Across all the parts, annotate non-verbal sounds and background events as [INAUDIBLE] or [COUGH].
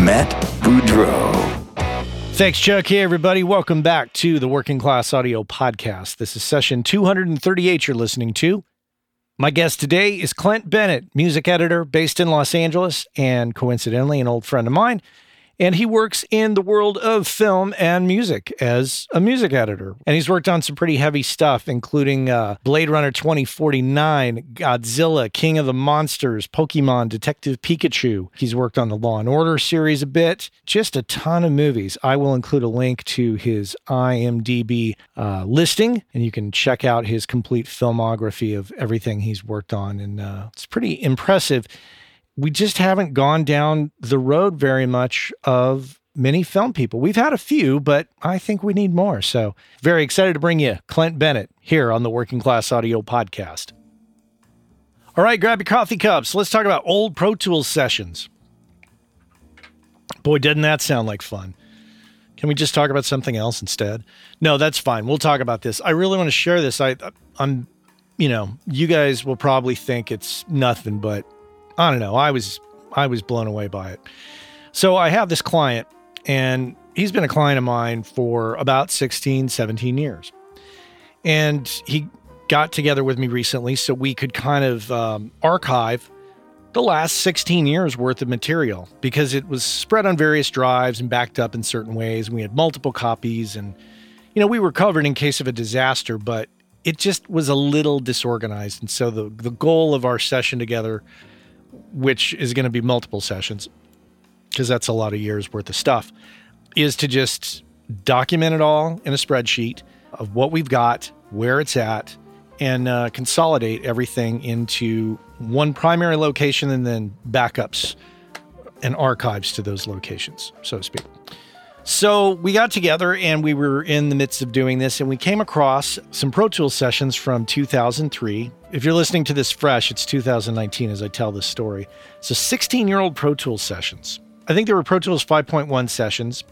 Matt Boudreau. Thanks, Chuck. Hey, everybody. Welcome back to the Working Class Audio Podcast. This is session 238 you're listening to. My guest today is Clint Bennett, music editor based in Los Angeles and coincidentally an old friend of mine and he works in the world of film and music as a music editor. And he's worked on some pretty heavy stuff, including uh, Blade Runner 2049, Godzilla, King of the Monsters, Pokemon, Detective Pikachu. He's worked on the Law and Order series a bit, just a ton of movies. I will include a link to his IMDb uh, listing, and you can check out his complete filmography of everything he's worked on. And uh, it's pretty impressive we just haven't gone down the road very much of many film people. We've had a few, but I think we need more. So, very excited to bring you Clint Bennett here on the Working Class Audio Podcast. All right, grab your coffee cups. Let's talk about old Pro Tools sessions. Boy, doesn't that sound like fun? Can we just talk about something else instead? No, that's fine. We'll talk about this. I really want to share this. I, I'm, you know, you guys will probably think it's nothing, but I don't know. I was I was blown away by it. So I have this client and he's been a client of mine for about 16, 17 years. And he got together with me recently so we could kind of um, archive the last 16 years worth of material because it was spread on various drives and backed up in certain ways. We had multiple copies and, you know, we were covered in case of a disaster, but it just was a little disorganized. And so the, the goal of our session together which is going to be multiple sessions because that's a lot of years worth of stuff, is to just document it all in a spreadsheet of what we've got, where it's at, and uh, consolidate everything into one primary location and then backups and archives to those locations, so to speak. So we got together and we were in the midst of doing this, and we came across some Pro Tools sessions from 2003. If you're listening to this fresh, it's 2019 as I tell this story. So 16 year old Pro Tools sessions. I think there were Pro Tools 5.1 sessions.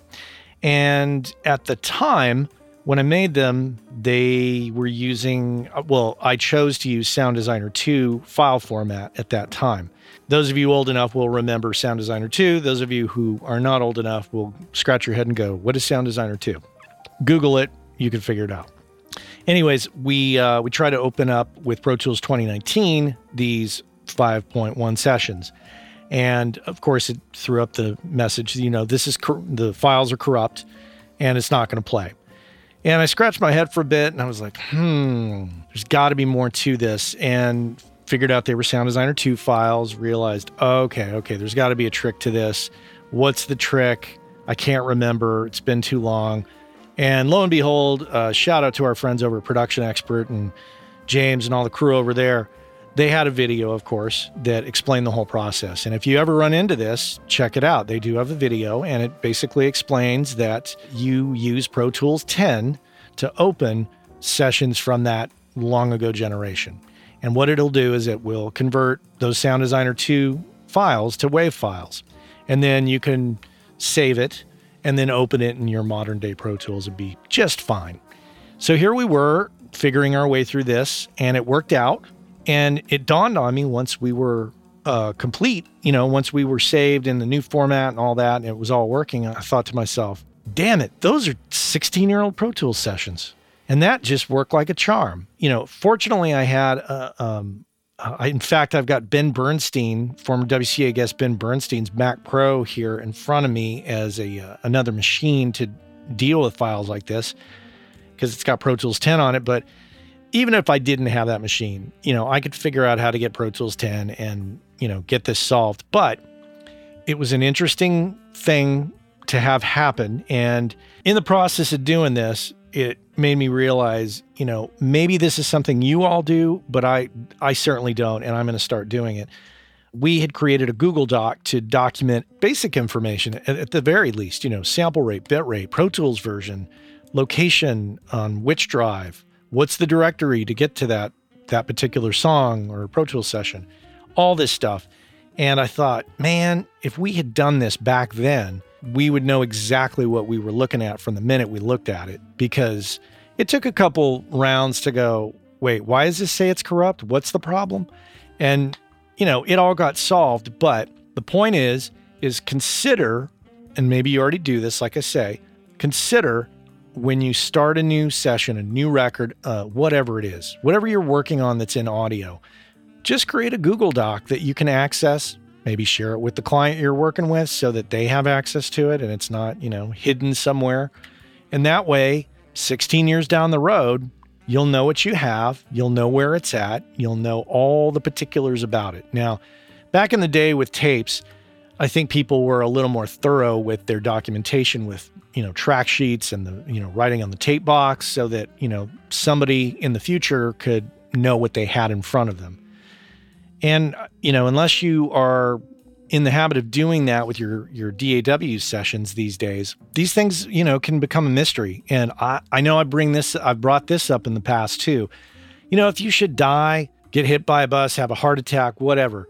And at the time, when I made them, they were using, uh, well, I chose to use Sound Designer 2 file format at that time. Those of you old enough will remember Sound Designer 2. Those of you who are not old enough will scratch your head and go, What is Sound Designer 2? Google it, you can figure it out. Anyways, we uh, we try to open up with Pro Tools 2019 these 5.1 sessions, and of course it threw up the message. You know, this is cor- the files are corrupt, and it's not going to play. And I scratched my head for a bit, and I was like, hmm, there's got to be more to this. And figured out they were Sound Designer 2 files, realized, okay, okay, there's got to be a trick to this. What's the trick? I can't remember. It's been too long. And lo and behold, uh, shout out to our friends over at Production Expert and James and all the crew over there. They had a video, of course, that explained the whole process. And if you ever run into this, check it out. They do have a video, and it basically explains that you use Pro Tools 10 to open sessions from that long ago generation. And what it'll do is it will convert those Sound Designer 2 files to WAV files. And then you can save it and then open it in your modern day Pro Tools and be just fine. So here we were figuring our way through this, and it worked out. And it dawned on me once we were uh, complete, you know, once we were saved in the new format and all that, and it was all working, I thought to myself, damn it, those are 16 year old Pro Tools sessions and that just worked like a charm. You know, fortunately, I had, uh, um, I, in fact, I've got Ben Bernstein, former WCA guest Ben Bernstein's Mac Pro here in front of me as a uh, another machine to deal with files like this because it's got Pro Tools 10 on it. But even if I didn't have that machine, you know, I could figure out how to get Pro Tools 10 and you know get this solved. But it was an interesting thing to have happen, and in the process of doing this, it made me realize, you know, maybe this is something you all do, but I I certainly don't and I'm going to start doing it. we had created a Google Doc to document basic information at, at the very least, you know, sample rate, bit rate, Pro Tools version, location on which drive, what's the directory to get to that that particular song or Pro Tools session, all this stuff. And I thought, man, if we had done this back then, we would know exactly what we were looking at from the minute we looked at it because it took a couple rounds to go, wait, why does this say it's corrupt? What's the problem? And you know, it all got solved, but the point is is consider and maybe you already do this like I say, consider when you start a new session, a new record, uh, whatever it is, whatever you're working on that's in audio, just create a Google Doc that you can access. Maybe share it with the client you're working with so that they have access to it and it's not, you know, hidden somewhere. And that way, 16 years down the road, you'll know what you have, you'll know where it's at, you'll know all the particulars about it. Now, back in the day with tapes, I think people were a little more thorough with their documentation with, you know, track sheets and the, you know, writing on the tape box so that, you know, somebody in the future could know what they had in front of them. And, uh, you know, unless you are in the habit of doing that with your your DAW sessions these days, these things, you know, can become a mystery. And I, I know I bring this, I've brought this up in the past too. You know, if you should die, get hit by a bus, have a heart attack, whatever,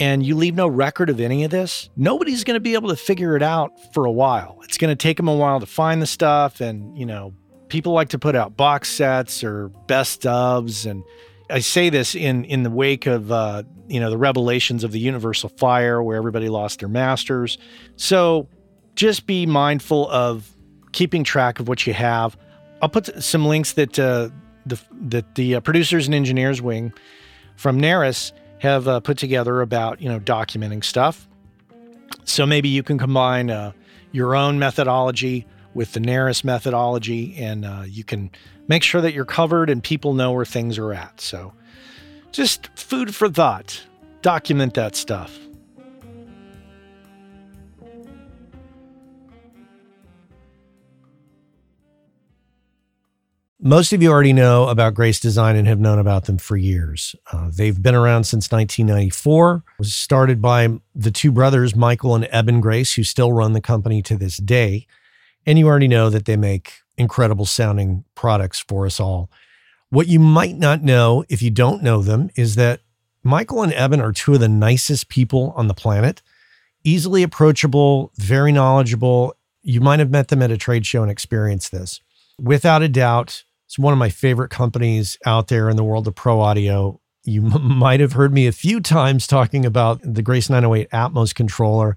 and you leave no record of any of this, nobody's going to be able to figure it out for a while. It's going to take them a while to find the stuff. And, you know, people like to put out box sets or best ofs. And I say this in, in the wake of, uh, you know, the revelations of the universal fire where everybody lost their masters. So just be mindful of keeping track of what you have. I'll put some links that, uh, the, that the uh, producers and engineers wing from NARAS have uh, put together about you know documenting stuff. So maybe you can combine uh, your own methodology with the NARAS methodology, and uh, you can make sure that you're covered and people know where things are at. So just food for thought. Document that stuff. Most of you already know about Grace Design and have known about them for years. Uh, they've been around since 1994. It was started by the two brothers, Michael and Eben Grace, who still run the company to this day. And you already know that they make incredible sounding products for us all. What you might not know if you don't know them is that Michael and Eben are two of the nicest people on the planet, easily approachable, very knowledgeable. You might have met them at a trade show and experienced this. Without a doubt, it's one of my favorite companies out there in the world of pro audio. You m- [LAUGHS] might have heard me a few times talking about the Grace 908 Atmos controller.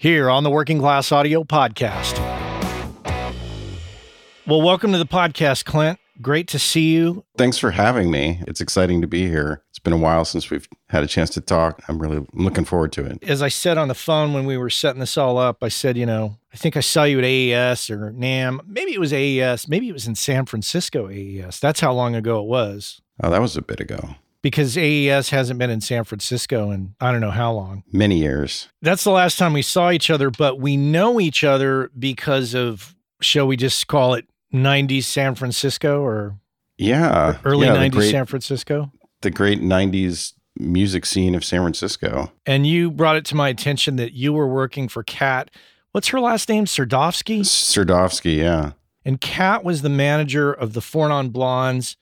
here on the Working Class Audio Podcast. Well, welcome to the podcast, Clint. Great to see you. Thanks for having me. It's exciting to be here. It's been a while since we've had a chance to talk. I'm really looking forward to it. As I said on the phone when we were setting this all up, I said, you know, I think I saw you at AES or NAMM. Maybe it was AES. Maybe it was in San Francisco AES. That's how long ago it was. Oh, that was a bit ago. Because AES hasn't been in San Francisco in I don't know how long. Many years. That's the last time we saw each other, but we know each other because of, shall we just call it 90s San Francisco or yeah, early yeah, 90s great, San Francisco? The great 90s music scene of San Francisco. And you brought it to my attention that you were working for Kat. What's her last name? Serdovsky? Serdovsky, yeah. And Kat was the manager of the Four Non Blondes.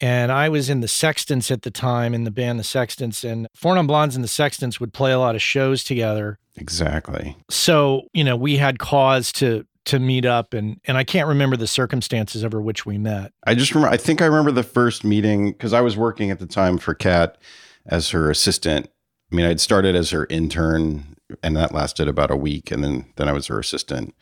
And I was in the Sextants at the time in the band The Sextants. And Four Non Blondes and the Sextants would play a lot of shows together. Exactly. So, you know, we had cause to to meet up and and I can't remember the circumstances over which we met. I just remember I think I remember the first meeting because I was working at the time for Kat as her assistant. I mean, I'd started as her intern and that lasted about a week and then then I was her assistant.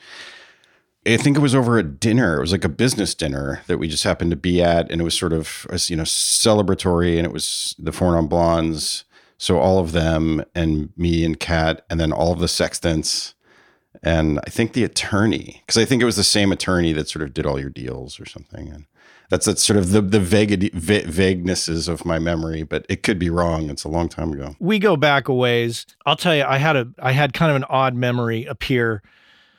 I think it was over a dinner. It was like a business dinner that we just happened to be at, and it was sort of uh, you know celebratory, and it was the Four Non Blondes, so all of them and me and Kat, and then all of the sextants, and I think the attorney, because I think it was the same attorney that sort of did all your deals or something, and that's that's sort of the the vague vaguenesses of my memory, but it could be wrong. It's a long time ago. We go back a ways. I'll tell you, I had a I had kind of an odd memory appear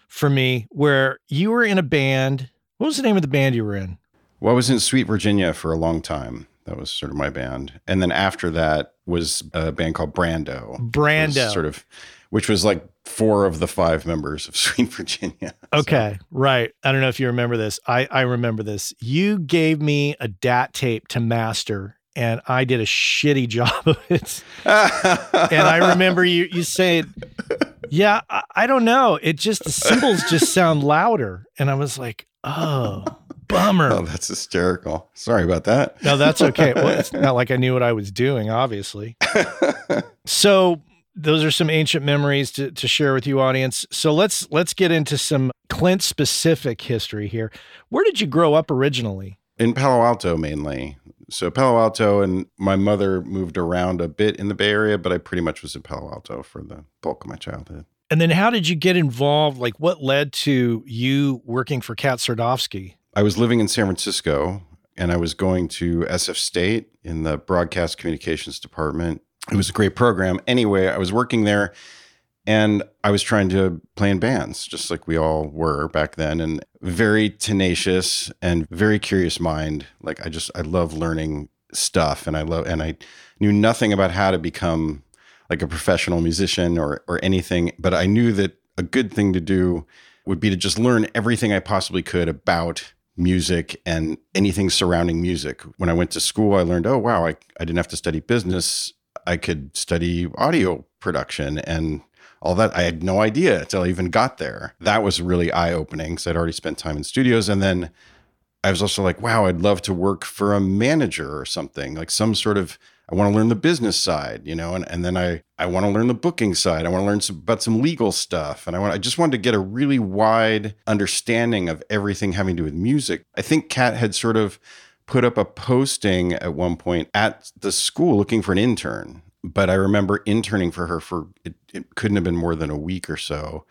for me where you were in a band. What was the name of the band you were in? Well, I was in Sweet Virginia for a long time. That was sort of my band. And then after that was a band called Brando. Brando. Sort of, which was like four of the five members of [LAUGHS] Sweet Virginia. Okay, so. right. I don't know if you remember this. I, I remember this. You gave me a DAT tape to master and I did a shitty [LAUGHS] job of it. [LAUGHS] and I remember you you saying, "Yeah, I, I, don't know. It just the cymbals just [LAUGHS] sound louder." And I was like, "Oh, bummer." Oh, that's hysterical. Sorry about that. No, that's okay. Well, it's not like I knew what I was doing, obviously. [LAUGHS] so those are some ancient memories to, to share with you audience so let's let's get into some clint specific history here where did you grow up originally in palo alto mainly so Palo Alto and my mother moved around a bit in the Bay Area, but I pretty much was in Palo Alto for the bulk of my childhood. And then how did you get involved? Like what led to you working for Kat Serdovsky? I was living in San Francisco and I was going to SF State in the broadcast communications department. It was a great program. Anyway, I was working there and I was trying to play in bands, just like we all were back then, and very tenacious and very curious mind. Like I just I love learning stuff, and I love and I knew nothing about how to become like a professional musician or or anything, but I knew that a good thing to do would be to just learn everything I possibly could about music and anything surrounding music. When I went to school, I learned, oh wow, I, I didn't have to study business. I could study audio production and all that. I had no idea until I even got there. That was really eye opening because I'd already spent time in studios. And then I was also like, wow, I'd love to work for a manager or something, like some sort of, I want to learn the business side, you know, and, and then I, I want to learn the booking side. I want to learn some, about some legal stuff. And I want, I just wanted to get a really wide understanding of everything having to do with music. I think Kat had sort of put up a posting at one point at the school looking for an intern but I remember interning for her for it, it couldn't have been more than a week or so.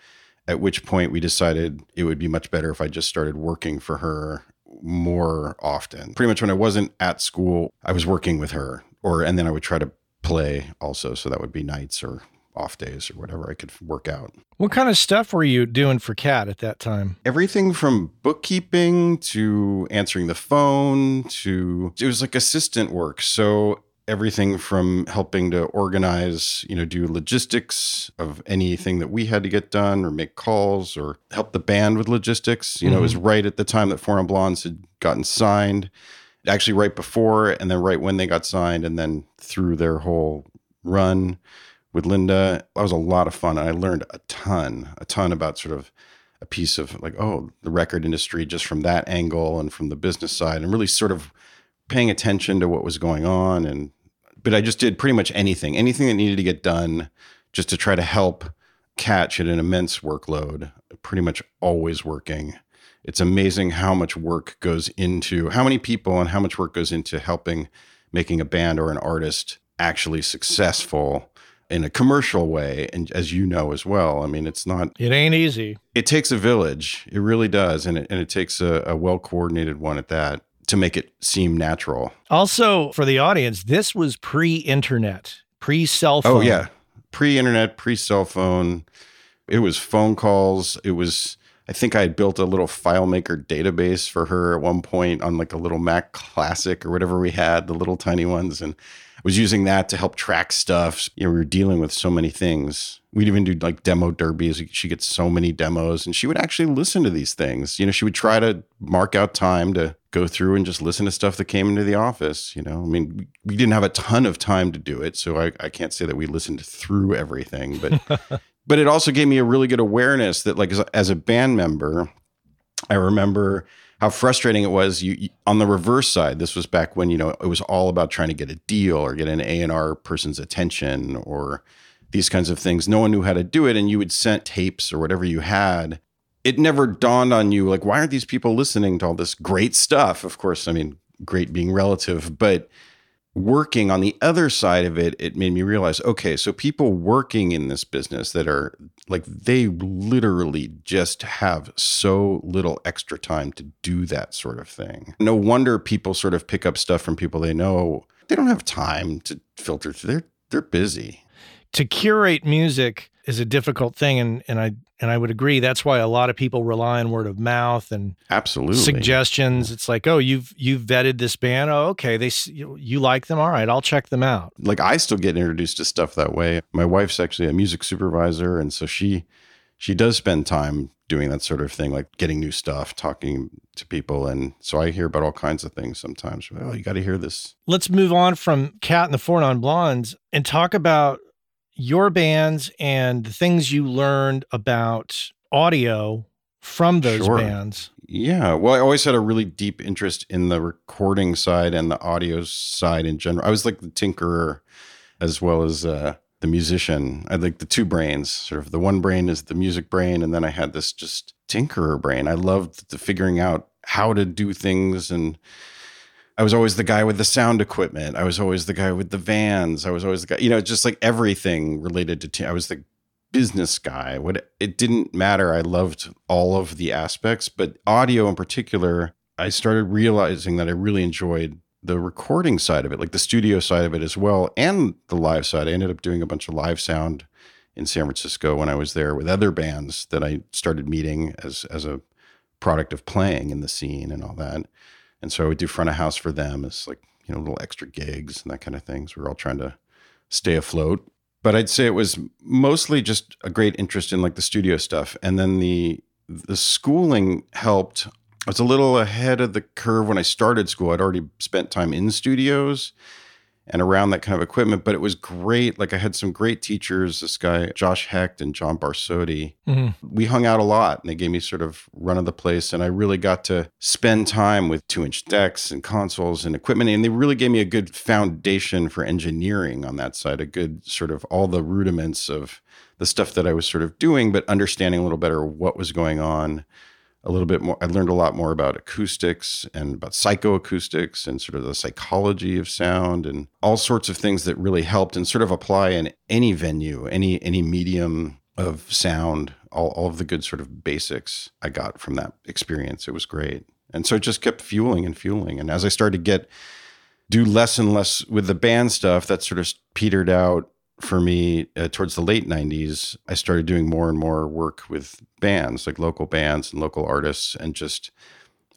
At which point we decided it would be much better if I just started working for her more often. Pretty much when I wasn't at school, I was working with her, or and then I would try to play also. So that would be nights or off days or whatever I could work out. What kind of stuff were you doing for Kat at that time? Everything from bookkeeping to answering the phone to it was like assistant work. So everything from helping to organize, you know, do logistics of anything that we had to get done or make calls or help the band with logistics. You know, it was mm-hmm. right at the time that Four Non Blondes had gotten signed, actually right before and then right when they got signed and then through their whole run with Linda. That was a lot of fun. And I learned a ton, a ton about sort of a piece of like, oh, the record industry just from that angle and from the business side and really sort of paying attention to what was going on and but I just did pretty much anything, anything that needed to get done just to try to help catch at an immense workload, pretty much always working. It's amazing how much work goes into how many people and how much work goes into helping making a band or an artist actually successful in a commercial way and as you know as well i mean it's not It ain't easy. it takes a village it really does and it, and it takes a, a well coordinated one at that to make it seem natural Also, for the audience, this was pre-internet, pre-cell oh, phone. Oh yeah, pre-internet, pre-cell phone. It was phone calls. It was. I think I had built a little FileMaker database for her at one point on like a little Mac Classic or whatever we had, the little tiny ones, and was using that to help track stuff. You know, we were dealing with so many things. We'd even do like demo derbies. She gets so many demos, and she would actually listen to these things. You know, she would try to mark out time to go through and just listen to stuff that came into the office. You know, I mean, we, didn't have a ton of time to do it, so I, I can't say that we listened through everything, but [LAUGHS] but it also gave me a really good awareness that, like, as a, as a band member, I remember how frustrating it was. You, you on the reverse side, this was back when you know it was all about trying to get a deal or get an A and R person's attention or these kinds of things. No one knew how to do it, and you would send tapes or whatever you had. It never dawned on you like, why aren't these people listening to all this great stuff? Of course, I mean, great being relative, but working on the other side of it, it made me realize, okay, so people working in this business that are like they literally just have so little extra time to do that sort of thing. No wonder people sort of pick up stuff from people they know. They don't have time to filter through. They're they're busy. To curate music is a difficult thing, and and I and I would agree. That's why a lot of people rely on word of mouth and Absolutely. suggestions. It's like, oh, you've you've vetted this band. Oh, okay, they you, you like them. All right, I'll check them out. like I still get introduced to stuff that way. My wife's actually a music supervisor, and so she she does spend time doing that sort of thing, like getting new stuff, talking to people, and so I hear about all kinds of things sometimes. Oh, you got to hear this. Let's move on from Kat and the Four Non Blondes and talk about your bands and the things you learned about audio from those Sure. bands. Yeah, well, I always had a really deep interest in the recording side and the audio side in general. I was like the tinkerer as well as uh, the musician. I had like the two brains. Sort of the one brain is the music brain, and then I had this just tinkerer brain. I loved the figuring out how to do things and I was always the guy with the sound equipment. I was always the guy with the vans. I was always the guy, you know, just like everything related to. T- I was the business guy. What it didn't matter. I loved all of the aspects, but audio in particular, I started realizing that I really enjoyed the recording side of it, like the studio side of it as well, and the live side. I ended up doing a bunch of live sound in San Francisco when I was there with other bands that I started meeting as as a product of playing in the scene and all that. And so I would do front of house for them as like, you know, little extra gigs and that kind of things. We were all trying to stay afloat. But I'd say it was mostly just a great interest in like the studio stuff. And then the the schooling helped. I was a little ahead of the curve when I started school. I'd already spent time in studios and around that kind of equipment, but it was great. Like I had some great teachers, this guy, Josh Hecht and John Barsotti Mhm. we hung out a lot and they gave me sort of run of the place and i really got to spend time with two inch decks and consoles and equipment and they really gave me a good foundation for engineering on that side a good sort of all the rudiments of the stuff that i was sort of doing but understanding a little better what was going on a little bit more i learned a lot more about acoustics and about psychoacoustics and sort of the psychology of sound and all sorts of things that really helped and sort of apply in any venue any any medium of sound all, all of the good sort of basics i got from that experience. It was great. And so it just kept fueling and fueling. And as i started to get do less and less with the band stuff that sort of petered out for me uh, towards the late 90s i started doing more and more work with bands like local bands and local artists and just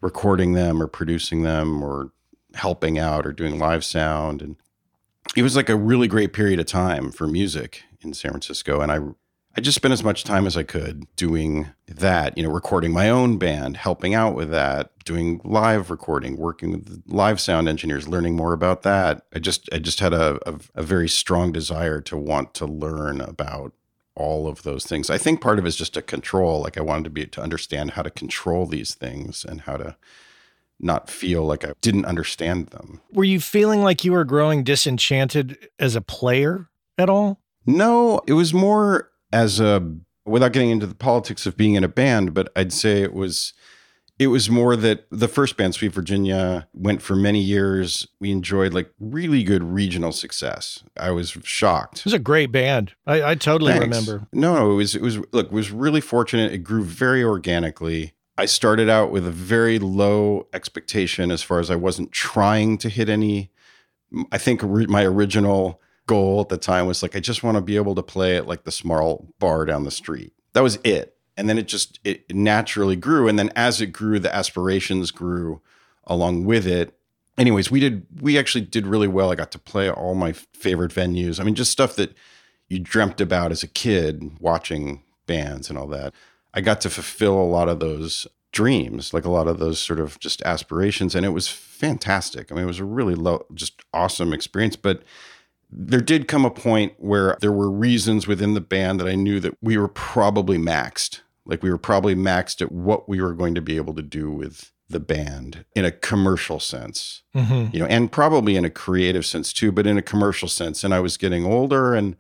recording them or producing them or helping out or doing live sound and it was like a really great period of time for music in San Francisco. And I, I just spent as much time as I could doing that, you know, recording my own band, helping out with that, doing live recording, working with live sound engineers, learning more about that. I just, I just had a, a, a very strong desire to want to learn about all of those things. I think part of it is just a control. Like I wanted to be to understand how to control these things and how to not feel like I didn't understand them. Were you feeling like you were growing disenchanted as a player at all? No, it was more as a without getting into the politics of being in a band, but I'd say it was it was more that the first band, Sweet Virginia, went for many years. We enjoyed like really good regional success. I was shocked. It was a great band. I, I totally Thanks. remember. No, it was it was look, it was really fortunate. It grew very organically. I started out with a very low expectation as far as I wasn't trying to hit any. I think ori- my original goal at the time was like I just want to be able to play at like the small bar down the street. That was it. And then it just it naturally grew and then as it grew the aspirations grew along with it. Anyways, we did we actually did really well. I got to play all my favorite venues. I mean just stuff that you dreamt about as a kid watching bands and all that. I got to fulfill a lot of those dreams, like a lot of those sort of just aspirations. And it was fantastic. I mean, it was a really low, just awesome experience. But there did come a point where there were reasons within the band that I knew that we were probably maxed. Like we were probably maxed at what we were going to be able to do with the band in a commercial sense, Mm-hmm. you know, and probably in a creative sense too, but in a commercial sense. And I was getting older and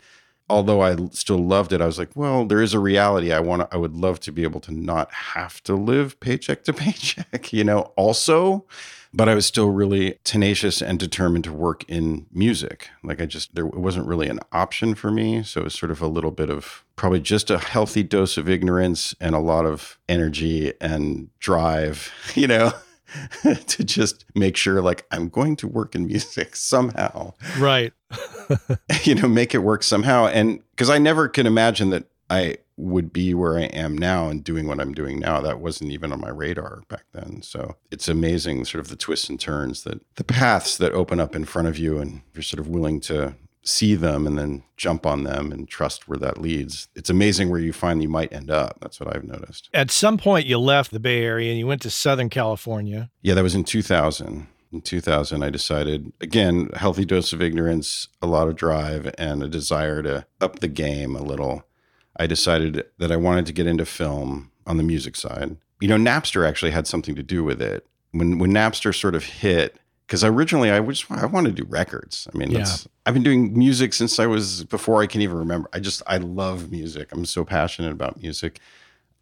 although I still loved it, I was like, well, there is a reality. I want to, I would love to be able to not have to live paycheck to [LAUGHS] paycheck, you know, also. But I was still really tenacious and determined to work in music. Like I just, there wasn't really an option for me. So it was sort of a little bit of probably just a healthy dose of ignorance and a lot of energy and drive, [LAUGHS] you know, [LAUGHS] to just make sure like I'm going to work in music [LAUGHS] somehow Right. you know, make it work somehow. And because I never could imagine that I would be where I am now and doing what I'm doing now. That wasn't even on my radar back then. So it's amazing, sort of the twists and turns that the paths that open up in front of you, and you're sort of willing to see them and then jump on them and trust where that leads. It's amazing where you find you might end up. That's what I've noticed. At some point, you left the Bay Area and you went to Southern California. Yeah, that was in 2000. In 2000, I decided, again, healthy dose of ignorance, a lot of drive, and a desire to up the game a little. I decided that I wanted to get into film on the music side. You know, Napster actually had something to do with it. When when Napster sort of hit, because originally I was I wanted to do records. I mean, that's, I've been doing music since I was before I can even remember. I just I love music. I'm so passionate about music.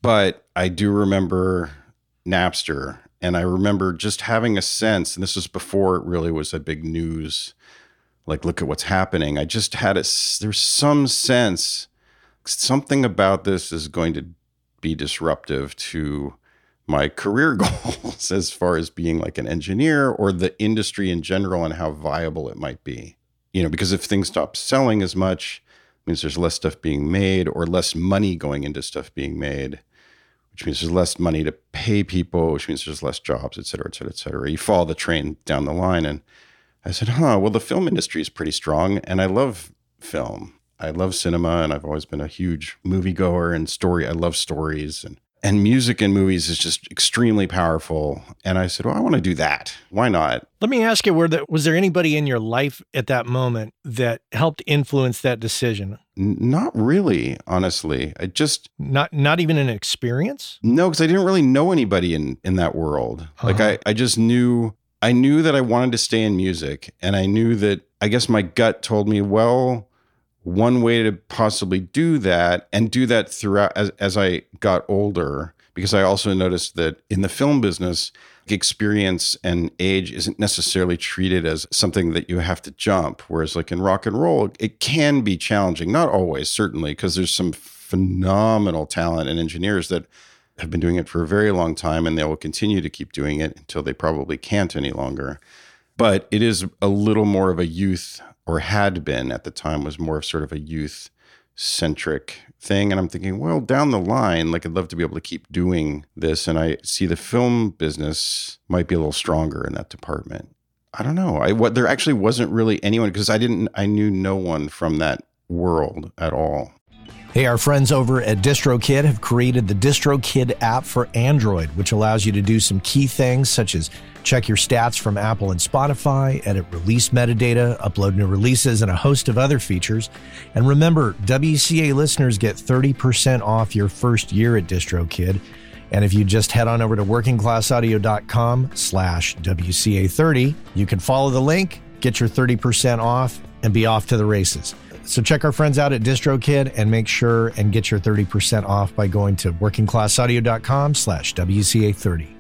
But I do remember Napster and I remember just having a sense, and this was before it really was a big news, like, look at what's happening. I just had a, there's some sense, something about this is going to be disruptive to my career [LAUGHS] goals as far as being like an engineer or the industry in general and how viable it might be. You know, because if things stop selling as much, means there's less stuff being made or less money going into stuff being made which means there's less money to pay people, which means there's less jobs, et cetera, et cetera, et cetera. You follow the train down the line. And I said, huh, well, the film industry is pretty strong. And I love film. I love cinema. And I've always been a huge moviegoer and story. I love stories. And, and music in movies is just extremely powerful. And I said, well, I want to do that. Why not? Let me ask you, were there, was there anybody in your life at that moment that helped influence that decision? Not really, honestly. I just, Not not even an experience? No, because I didn't really know anybody in in that world. Like Uh-huh. I, I just knew I knew that I wanted to stay in music, and I knew that I guess my gut told me, well, one way to possibly do that and do that throughout as as I got older, because I also noticed that in the film business, experience and age isn't necessarily treated as something that you have to jump. Whereas like in rock and roll, it can be challenging. Not always, certainly, because there's some phenomenal talent and engineers that have been doing it for a very long time and they will continue to keep doing it until they probably can't any longer. But it is a little more of a youth, or had been at the time, was more of sort of a youth centric thing. And I'm thinking, well, down the line, like I'd love to be able to keep doing this. And I see the film business might be a little stronger in that department. I don't know. I what there actually wasn't really anyone because I didn't I knew no one from that world at all. Hey, our friends over at DistroKid have created the DistroKid app for Android, which allows you to do some key things such as check your stats from Apple and Spotify, edit release metadata, upload new releases, and a host of other features. And remember, WCA listeners get 30% off your first year at DistroKid. And if you just head on over to workingclassaudio.com slash WCA30, you can follow the link, get your 30% off, and be off to the races. So check our friends out at DistroKid and make sure and get your 30% off by going to workingclassaudio.com slash WCA30.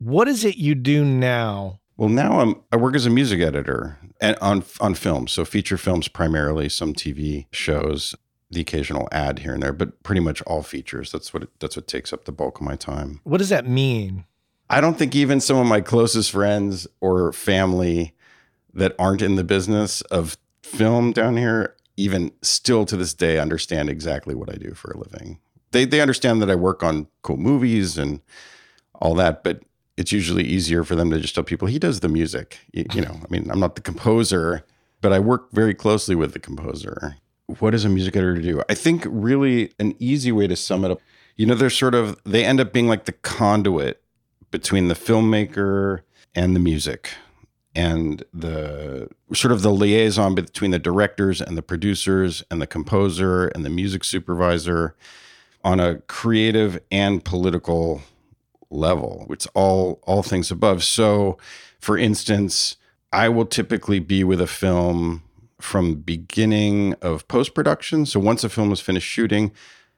What is it you do now? Well, now I'm I work as a music editor and on on films, so feature films primarily, some TV shows, the occasional ad here and there, but pretty much all features. That's what it, that's what takes up the bulk of my time. What does that mean? I don't think even some of my closest friends or family that aren't in the business of film down here even still to this day understand exactly what I do for a living. They they understand that I work on cool movies and all that, but it's usually easier for them to just tell people he does the music. You, you know, I mean, I'm not the composer, but I work very closely with the composer. What does a music editor do? I think really an easy way to sum it up, you know, they're sort of they end up being like the conduit between the filmmaker and the music and the sort of the liaison between the directors and the producers and the composer and the music supervisor on a creative and political level. It's all all things above. So, for instance, I will typically be with a film from beginning of post production. So once a film is finished shooting,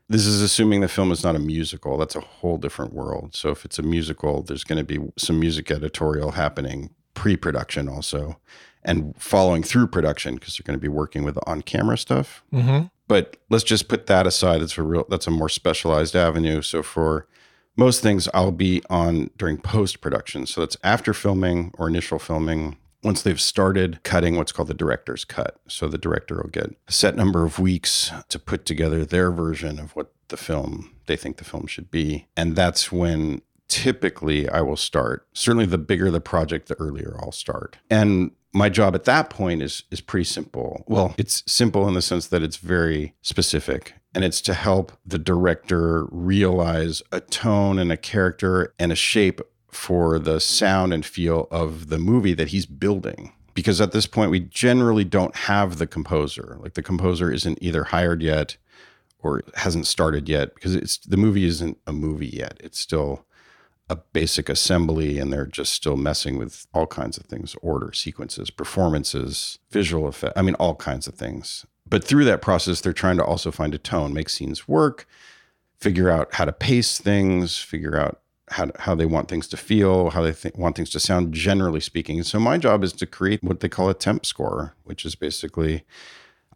this is assuming the film is not a musical. That's a whole different world. So if it's a musical, there's going to be some music editorial happening pre-production also and following through production because they're going to be working with on-camera stuff. Mm-hmm. But let's just put that aside. That's a real that's a more specialized avenue. So for most things I'll be on during post production. So that's after filming or initial filming. Once they've started cutting what's called the director's cut. So the director will get a set number of weeks to put together their version of what the film they think the film should be. And that's when typically I will start. Certainly the bigger the project, the earlier I'll start. And my job at that point is is pretty simple. Well, it's simple in the sense that it's very specific and it's to help the director realize a tone and a character and a shape for the sound and feel of the movie that he's building. Because at this point, we generally don't have the composer. Like the composer isn't either hired yet or hasn't started yet because it's the movie isn't a movie yet. It's still a basic assembly and they're just still messing with all kinds of things order sequences performances visual effect i mean all kinds of things. But through that process they're trying to also find a tone make scenes work figure out how to pace things figure out how, how they want things to feel how they th- want things to sound generally speaking. So my job is to create what they call a temp score which is basically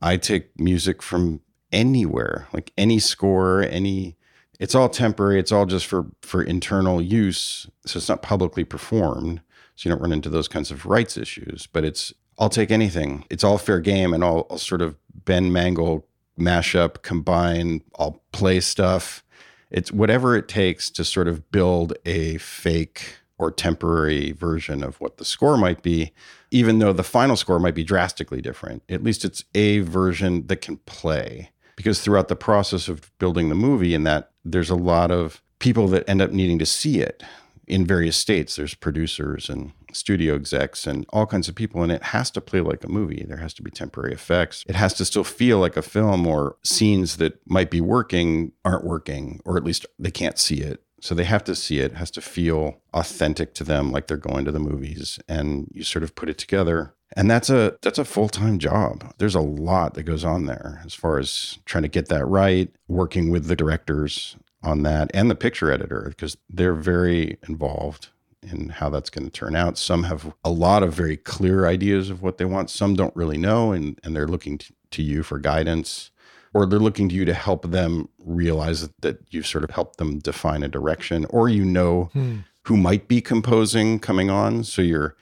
i take music from anywhere like any score any it's all temporary it's all just for for internal use so it's not publicly performed so you don't run into those kinds of rights issues but it's i'll take anything. It's all fair game and i'll, I'll sort of bend mangle mash up combine i'll play stuff. It's whatever it takes to sort of build a fake or temporary version of what the score might be even though the final score might be drastically different. At least it's a version that can play because throughout the process of building the movie and that there's a lot of people that end up needing to see it in various states. There's producers and studio execs and all kinds of people and it has to play like a movie. There has to be temporary effects. It has to still feel like a film or scenes that might be working aren't working or at least they can't see it. So they have to see it, it has to feel authentic to them like they're going to the movies and you sort of put it together and that's a that's a full-time job. There's a lot that goes on there as far as trying to get that right working with the directors on that and the picture editor because they're very involved in how that's going to turn out. Some have a lot of very clear ideas of what they want. Some don't really know and and they're looking to, to you for guidance or they're looking to you to help them realize that you've sort of helped them define a direction or you know hmm. who might be composing coming on. So you're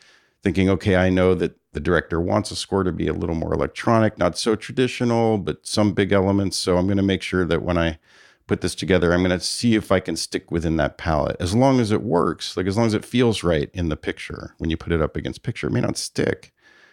thinking okay i know that the director wants a score to be a little more electronic, not so traditional, but some big elements. So I'm going to make sure that when I put this together. I'm going to see if I can stick within that palette as long as it works, like as long as it feels right in the picture. When you put it up against picture, it may not stick.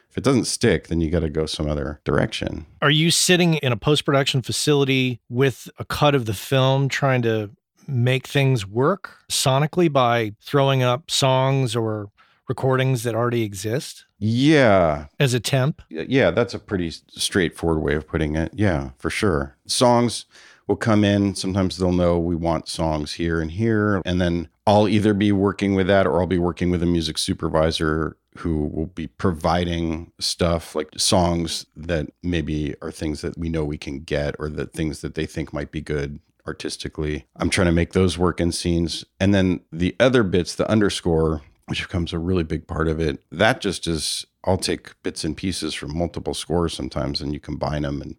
If it doesn't stick, then you got to go some other direction. Are you sitting in a post production facility with a cut of the film trying to make things work sonically by throwing up songs or recordings that already exist Yeah. as a temp? Yeah, that's a pretty straightforward way of putting it. Yeah, for sure. Songs will come in. Sometimes they'll know we want songs here and here. And then I'll either be working with that or I'll be working with a music supervisor who will be providing stuff like songs that maybe are things that we know we can get or the things that they think might be good artistically. I'm trying to make those work in scenes. And then the other bits, the underscore, which becomes a really big part of it, that just is, I'll take bits and pieces from multiple scores sometimes and you combine them. And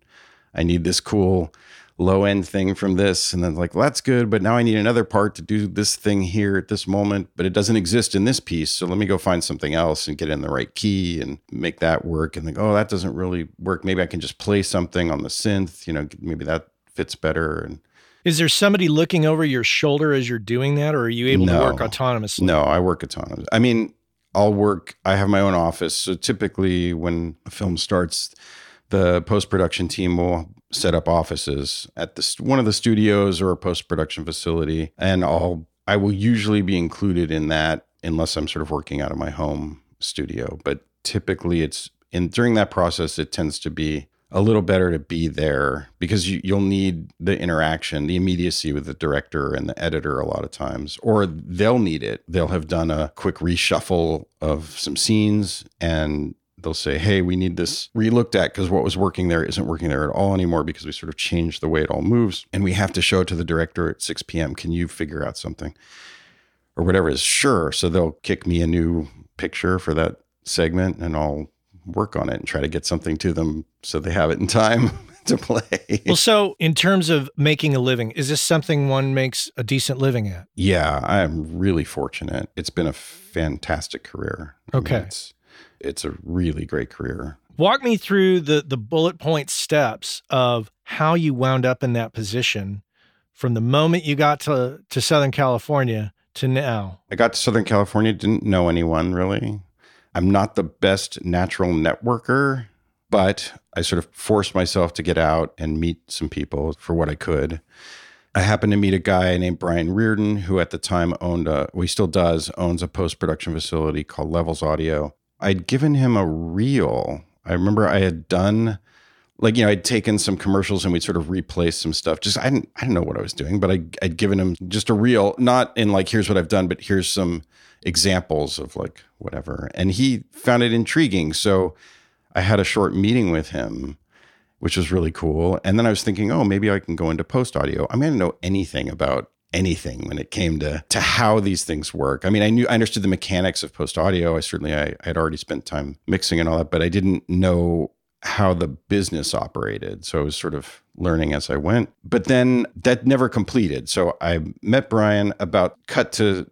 I need this cool low end thing from this. And then, like, well, that's good. But now I need another part to do this thing here at this moment, but it doesn't exist in this piece. So let me go find something else and get in the right key and make that work. And think, oh, that doesn't really work. Maybe I can just play something on the synth, you know, maybe that fits better. And Is there somebody looking over your shoulder as you're doing that, or are you able to work autonomously? No, I work autonomous. I mean, I'll work. I have my own office. So typically, when a film starts, the post production team will set up offices at the st- one of the studios or a post production facility, and I'll I will usually be included in that unless I'm sort of working out of my home studio. But typically, it's in during that process, it tends to be a little better to be there because you, you'll need the interaction, the immediacy with the director and the editor a lot of times, or they'll need it. They'll have done a quick reshuffle of some scenes and they'll say, Hey, we need this relooked at because what was working there isn't working there at all anymore because we sort of changed the way it all moves. And we have to show it to the director at 6 p.m. Can you figure out something? Or whatever is Sure. So they'll kick me a new picture for that segment and I'll work on it and try to get something to them so they have it in time [LAUGHS] to play. Well, so in terms of making a living, is this something one makes a decent living at? yeah, I am really fortunate. It's been a fantastic career. I mean, Okay. It's, it's a really great career. Walk me through the the bullet point steps of how you wound up in that position from the moment you got to to Southern California to now. I got to Southern California, didn't know anyone really. I'm not the best natural networker, but I sort of forced myself to get out and meet some people for what I could. I happened to meet a guy named Brian Reardon, who at the time owned a, well, he still does, owns a post production facility called Levels Audio. I'd given him a reel. I remember I had done, like, you know, I'd taken some commercials and we'd sort of replaced some stuff. Just, I didn't, I didn't know what I was doing, but I, I'd given him just a reel, not in like, here's what I've done, but here's some examples of like whatever. And he found it intriguing. So I had a short meeting with him which was really cool. And then I was thinking, oh, maybe I can go into post audio. I mean, I didn't know anything about anything when it came to to how these things work. I mean, I knew I understood the mechanics of post audio. I certainly I, I had already spent time mixing and all that, but I didn't know how the business operated. So I was sort of learning as I went. But then that never completed. So I met Brian about cut to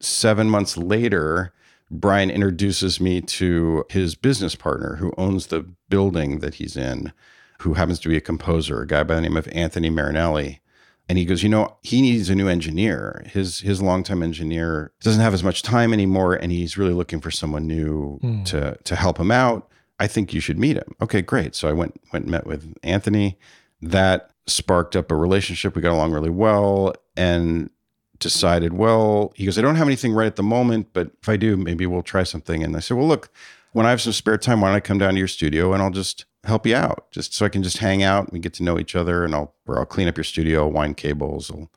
seven months later. Brian introduces me to his business partner who owns the building that he's in, who happens to be a composer, a guy by the name of Anthony Marinelli. And he goes, you know, he needs a new engineer. His his longtime engineer doesn't have as much time anymore, and he's really looking for someone new Hmm. to to help him out. I think you should meet him. Okay, great. So I went went and met with Anthony. That sparked up a relationship. We got along really well, and decided, well, he goes, I don't have anything right at the moment, but if I do, maybe we'll try something. And I said, well, look, when I have some spare time, why don't I come down to your studio and I'll just help you out, just so I can just hang out and get to know each other, and I'll or I'll clean up your studio, wind cables, I'll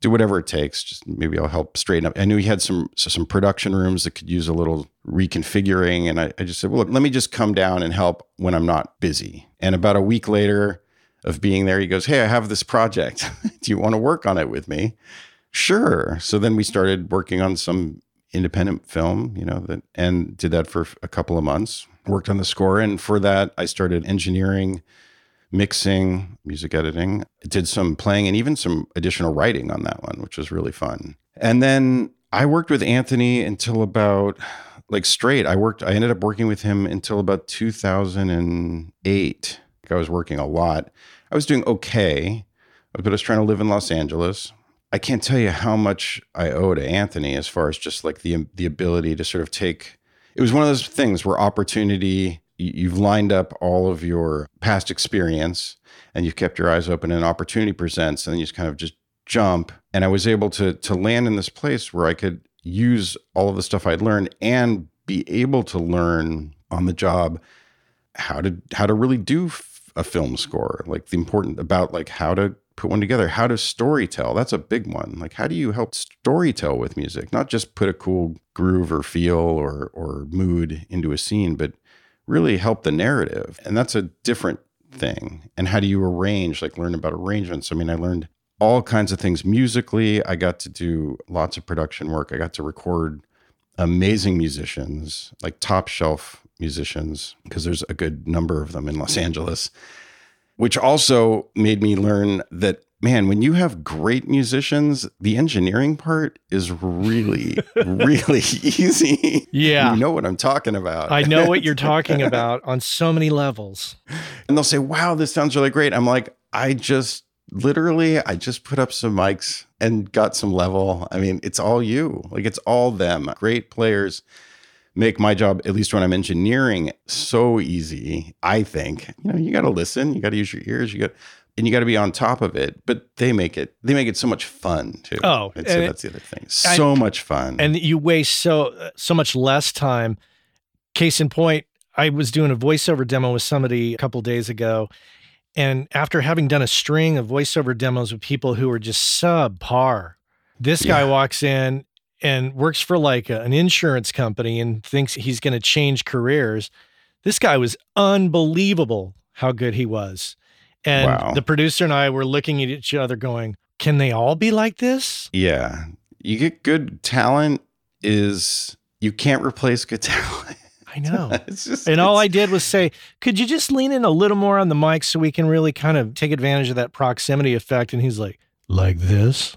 do whatever it takes. Just maybe I'll help straighten up. I knew he had some so some production rooms that could use a little reconfiguring, and I, I just said, well, look, let me just come down and help when I'm not busy. And about a week later of being there, he goes, hey, I have this project. [LAUGHS] do you want to work on it with me? Sure. So then we started working on some independent film, you know, that and did that for a couple of months. Worked on the score, and for that, I started engineering, mixing, music editing. Did some playing and even some additional writing on that one, which was really fun. And then I worked with Anthony until about like straight. I worked. I ended up working with him until about 2008. I was working a lot. I was doing okay. But I was trying to live in Los Angeles. I can't tell you how much I owe to Anthony as far as just like the the ability to sort of take. It was one of those things where opportunity. You've lined up all of your past experience, and you've kept your eyes open, and opportunity presents, and you just kind of just jump. And I was able to to land in this place where I could use all of the stuff I'd learned and be able to learn on the job how to how to really do a film score, like the important about like how to put one together, how to story tell. That's a big one. Like how do you help story tell with music? Not just put a cool groove or feel or or mood into a scene, but really help the narrative. And that's a different thing. And how do you arrange, like learn about arrangements? I mean, I learned all kinds of things musically. I got to do lots of production work. I got to record amazing musicians, like top shelf musicians, because there's a good number of them in Los Angeles, which also made me learn that, man, when you have great musicians, the engineering part is really, [LAUGHS] really easy. Yeah. You know what I'm talking about. I know what you're [LAUGHS] talking about on so many levels. And they'll say, wow, this sounds really great. I'm like, I just literally i just put up some mics and got some level i mean it's all you like it's all them great players make my job at least when i'm engineering so easy i think. You know you got to listen you got to use your ears you got and you got to be on top of it but they make it they make it so much fun too. Oh and so that's the other thing. so I, much fun. and you waste so so much less time. Case in point i was doing a voiceover demo with somebody a couple days ago and after having done a string of voiceover demos with people who were just subpar, this guy yeah. walks in and works for like a, an insurance company and thinks he's going to change careers. This guy was unbelievable how good he was. And wow. the producer and I were looking at each other going, can they all be like this? Yeah. You get good talent is you can't replace good [LAUGHS] talent. I know. [LAUGHS] just, and all I did was say, could you just lean in a little more on the mic so we can really kind of take advantage of that proximity effect? And he's like, like this?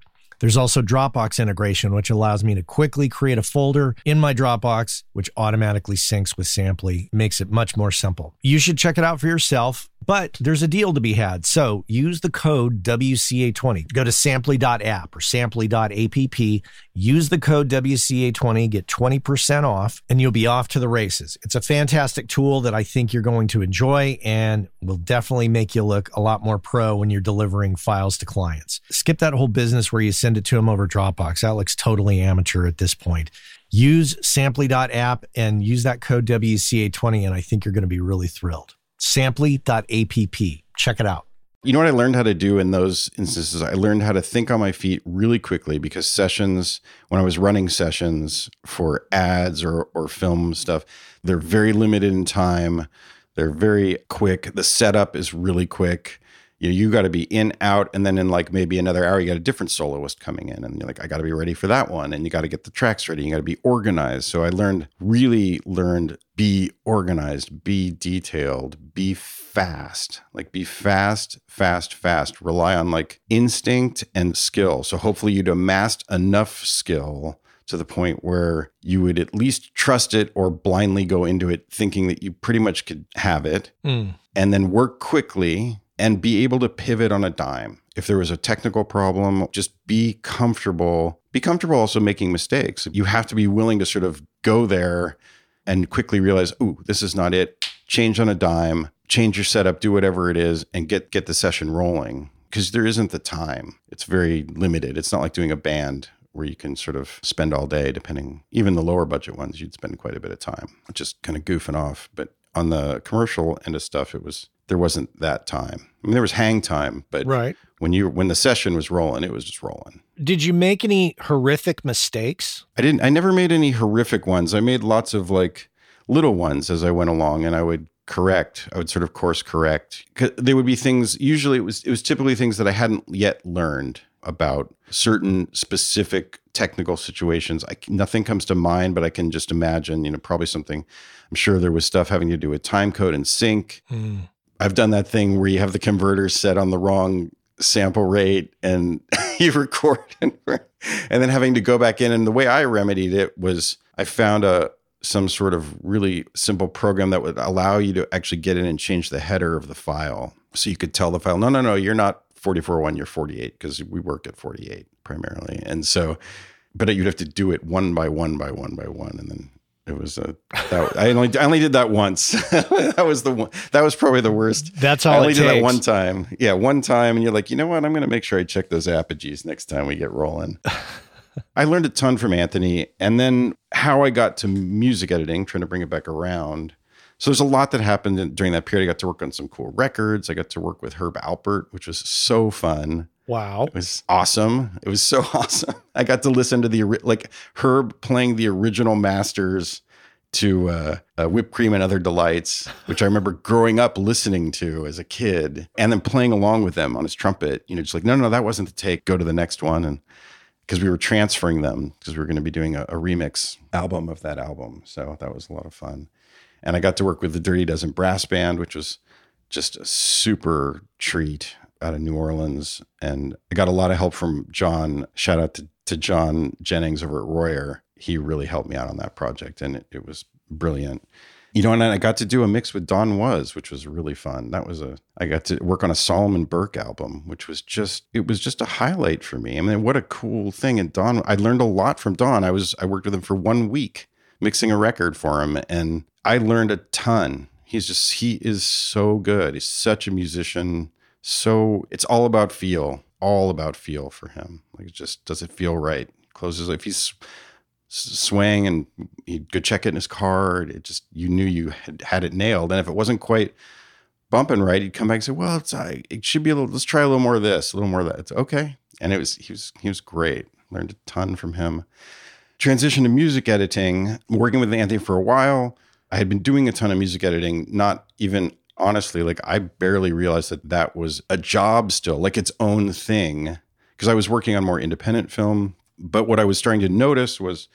There's also Dropbox integration, which allows me to quickly create a folder in my Dropbox, which automatically syncs with Samply, makes it much more simple. You should check it out for yourself, but there's a deal to be had. So use the code WCA20. Go to samply.app or samply.app, use the code WCA20, get 20% off, and you'll be off to the races. It's a fantastic tool that I think you're going to enjoy and will definitely make you look a lot more pro when you're delivering files to clients. Skip that whole business where you send it to them over Dropbox. That looks totally amateur at this point. Use samply.app and use that code WCA20, and I think you're going to be really thrilled. Samply.app. Check it out. You know what I learned how to do in those instances? I learned how to think on my feet really quickly because sessions, when I was running sessions for ads or, or film stuff, they're very limited in time. They're very quick. The setup is really quick you know, you got to be in, out, and then in like maybe another hour, you got a different soloist coming in, and you're like, I got to be ready for that one, and you got to get the tracks ready, you got to be organized. So I learned, really learned, be organized, be detailed, be fast, like be fast, fast, fast. Rely on like instinct and skill. So hopefully you'd amassed enough skill to the point where you would at least trust it or blindly go into it thinking that you pretty much could have it mm. and then work quickly and be able to pivot on a dime. If there was a technical problem, just be comfortable. Be comfortable also making mistakes. You have to be willing to sort of go there and quickly realize, "Ooh, this is not it." Change on a dime, change your setup, do whatever it is and get get the session rolling because there isn't the time. It's very limited. It's not like doing a band where you can sort of spend all day depending even the lower budget ones you'd spend quite a bit of time just kind of goofing off but on the commercial end of stuff it was there wasn't that time. I mean, there was hang time, but right. when you when the session was rolling, it was just rolling. Did you make any horrific mistakes? I didn't. I never made any horrific ones. I made lots of like little ones as I went along, and I would correct. I would sort of course correct. There would be things. Usually, it was it was typically things that I hadn't yet learned about certain specific technical situations. I, nothing comes to mind, but I can just imagine. You know, probably something. I'm sure there was stuff having to do with time code and sync. Mm. I've done that thing where you have the converter set on the wrong sample rate and [LAUGHS] you record [LAUGHS] and, and then having to go back in. And the way I remedied it was I found a some sort of really simple program that would allow you to actually get in and change the header of the file. So you could tell the file, no, no, no, you're not 44.1, you're 48, because we work at 48 primarily. And so, but you'd have to do it one by one by one by one. And then it was a that, I only I only did that once. [LAUGHS] that was the one. That was probably the worst. That's all. I only did that one time. Yeah, one time, and you're like, you know what? I'm going to make sure I check those apogees next time we get rolling. [LAUGHS] I learned a ton from Anthony, and then how I got to music editing, trying to bring it back around. So there's a lot that happened during that period. I got to work on some cool records. I got to work with Herb Alpert, which was so fun. Wow. It was awesome. It was so [LAUGHS] awesome. I got to listen to the like Herb playing the original masters to uh, uh, Whipped Cream and Other Delights, which I remember growing up listening to as a kid and then playing along with them on his trumpet. You know, just like, no, no, that wasn't the take. Go to the next one. And because we were transferring them because we were going to be doing a, a remix album of that album. So that was a lot of fun. And I got to work with the Dirty Dozen Brass Band, which was just a super treat out of New Orleans. And I got a lot of help from John. Shout out to, to John Jennings over at Royer. He really helped me out on that project and it, it was brilliant. You know, and I got to do a mix with Don Was, which was really fun. That was a I got to work on a Solomon Burke album, which was just it was just a highlight for me. I mean, what a cool thing. And Don, I learned a lot from Don. I was I worked with him for one week mixing a record for him, and I learned a ton. He's just he is so good. He's such a musician. So it's all about feel, all about feel for him. Like, it just does it feel right? Closes if he's swaying and he'd go check it in his car. It just, you knew you had had it nailed. And if it wasn't quite bumping right, he'd come back and say, well, it's, uh, it should be a little, let's try a little more of this, a little more of that. It's okay. And it was, he was, he was great. Learned a ton from him. Transition to music editing, working with Anthony for a while. I had been doing a ton of music editing, not even honestly, like I barely realized that that was a job still, like its own thing. Because I was working on more independent film, but what I was starting to notice was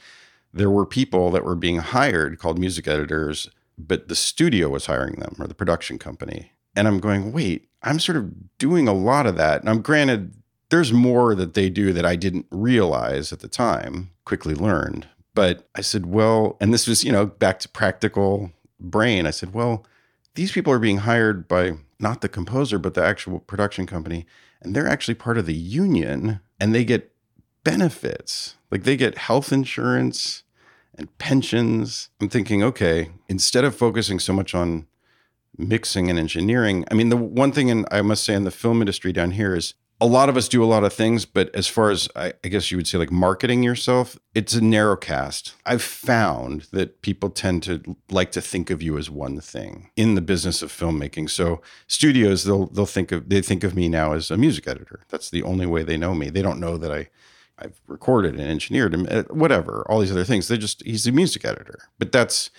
there were people that were being hired called music editors, but the studio was hiring them or the production company. And I'm going, wait, I'm sort of doing a lot of that. And I'm granted, there's more that they do that I didn't realize at the time, quickly learned. But I said, well, and this was, you know, back to practical brain. I said, well, these people are being hired by not the composer, but the actual production company. And they're actually part of the union and they get benefits. Like they get health insurance and pensions. I'm thinking, okay, instead of focusing so much on mixing and engineering, I mean, the one thing in, I must say in the film industry down here is a lot of us do a lot of things, but as far as I, I, guess you would say, like marketing yourself, it's a narrow cast. I've found that people tend to like to think of you as one thing in the business of filmmaking. So studios, they'll they'll think of they think of me now as a music editor. That's the only way they know me. They don't know that I I've recorded and engineered and uh, whatever, all these other things. They just he's a music editor. But that's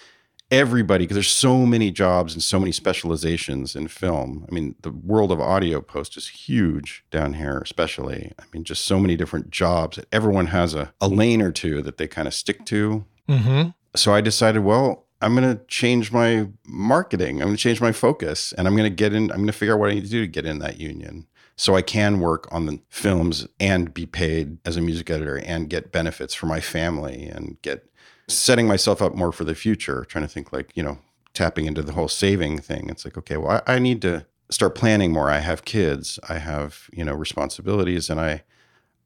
everybody because there's so many jobs and so many specializations in film. I mean, the world of audio post is huge down here, especially. I mean, just so many different jobs. Everyone has a, a lane or two that they kind of stick to. Mm-hmm. So I decided, well, I'm going to change my marketing. I'm going to change my focus and I'm going to get in, I'm going to figure out what I need to do to get in that union so I can work on the films and be paid as a music editor and get benefits for my family and get setting myself up more for the future, trying to think like, you know, tapping into the whole saving thing. It's like, okay, well, I, I need to start planning more. I have kids, I have, you know, responsibilities and I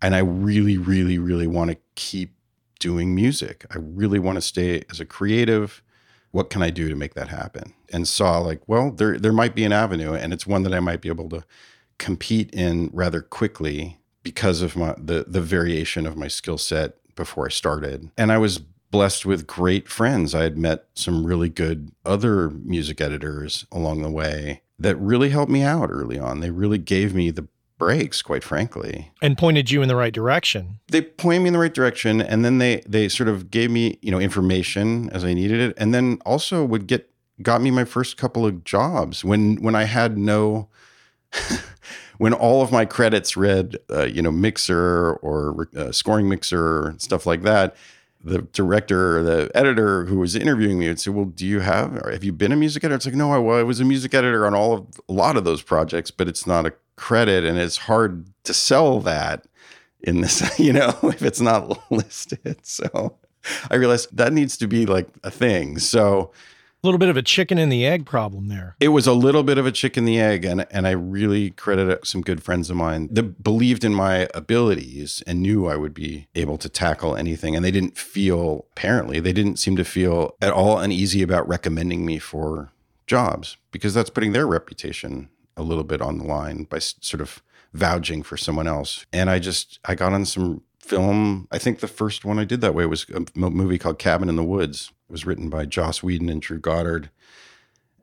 and I really, really, really want to keep doing music. I really want to stay as a creative. What can I do to make that happen? And saw like, well, there there might be an avenue and it's one that I might be able to compete in rather quickly because of my the the variation of my skill set before I started. And I was blessed with great friends. I had met some really good other music editors along the way that really helped me out early on. They really gave me the breaks, quite frankly. And pointed you in the right direction. They pointed me in the right direction and then they they sort of gave me, you know, information as I needed it and then also would get got me my first couple of jobs when when I had no [LAUGHS] when all of my credits read uh, you know mixer or uh, scoring mixer and stuff like that the director or the editor who was interviewing me would say well do you have have you been a music editor? It's like no I, I was a music editor on all of a lot of those projects but it's not a credit and it's hard to sell that in this [LAUGHS] you know [LAUGHS] if it's not [LAUGHS] listed. So I realized that needs to be like a thing. So little bit of a chicken and the egg problem there. It was a little bit of a chicken the egg, and and I really credit some good friends of mine that believed in my abilities and knew I would be able to tackle anything. And they didn't feel apparently they didn't seem to feel at all uneasy about recommending me for jobs because that's putting their reputation a little bit on the line by sort of vouching for someone else. And I just I got on some film. I think the first one I did that way was a movie called Cabin in the Woods. Was written by Joss Whedon and Drew Goddard.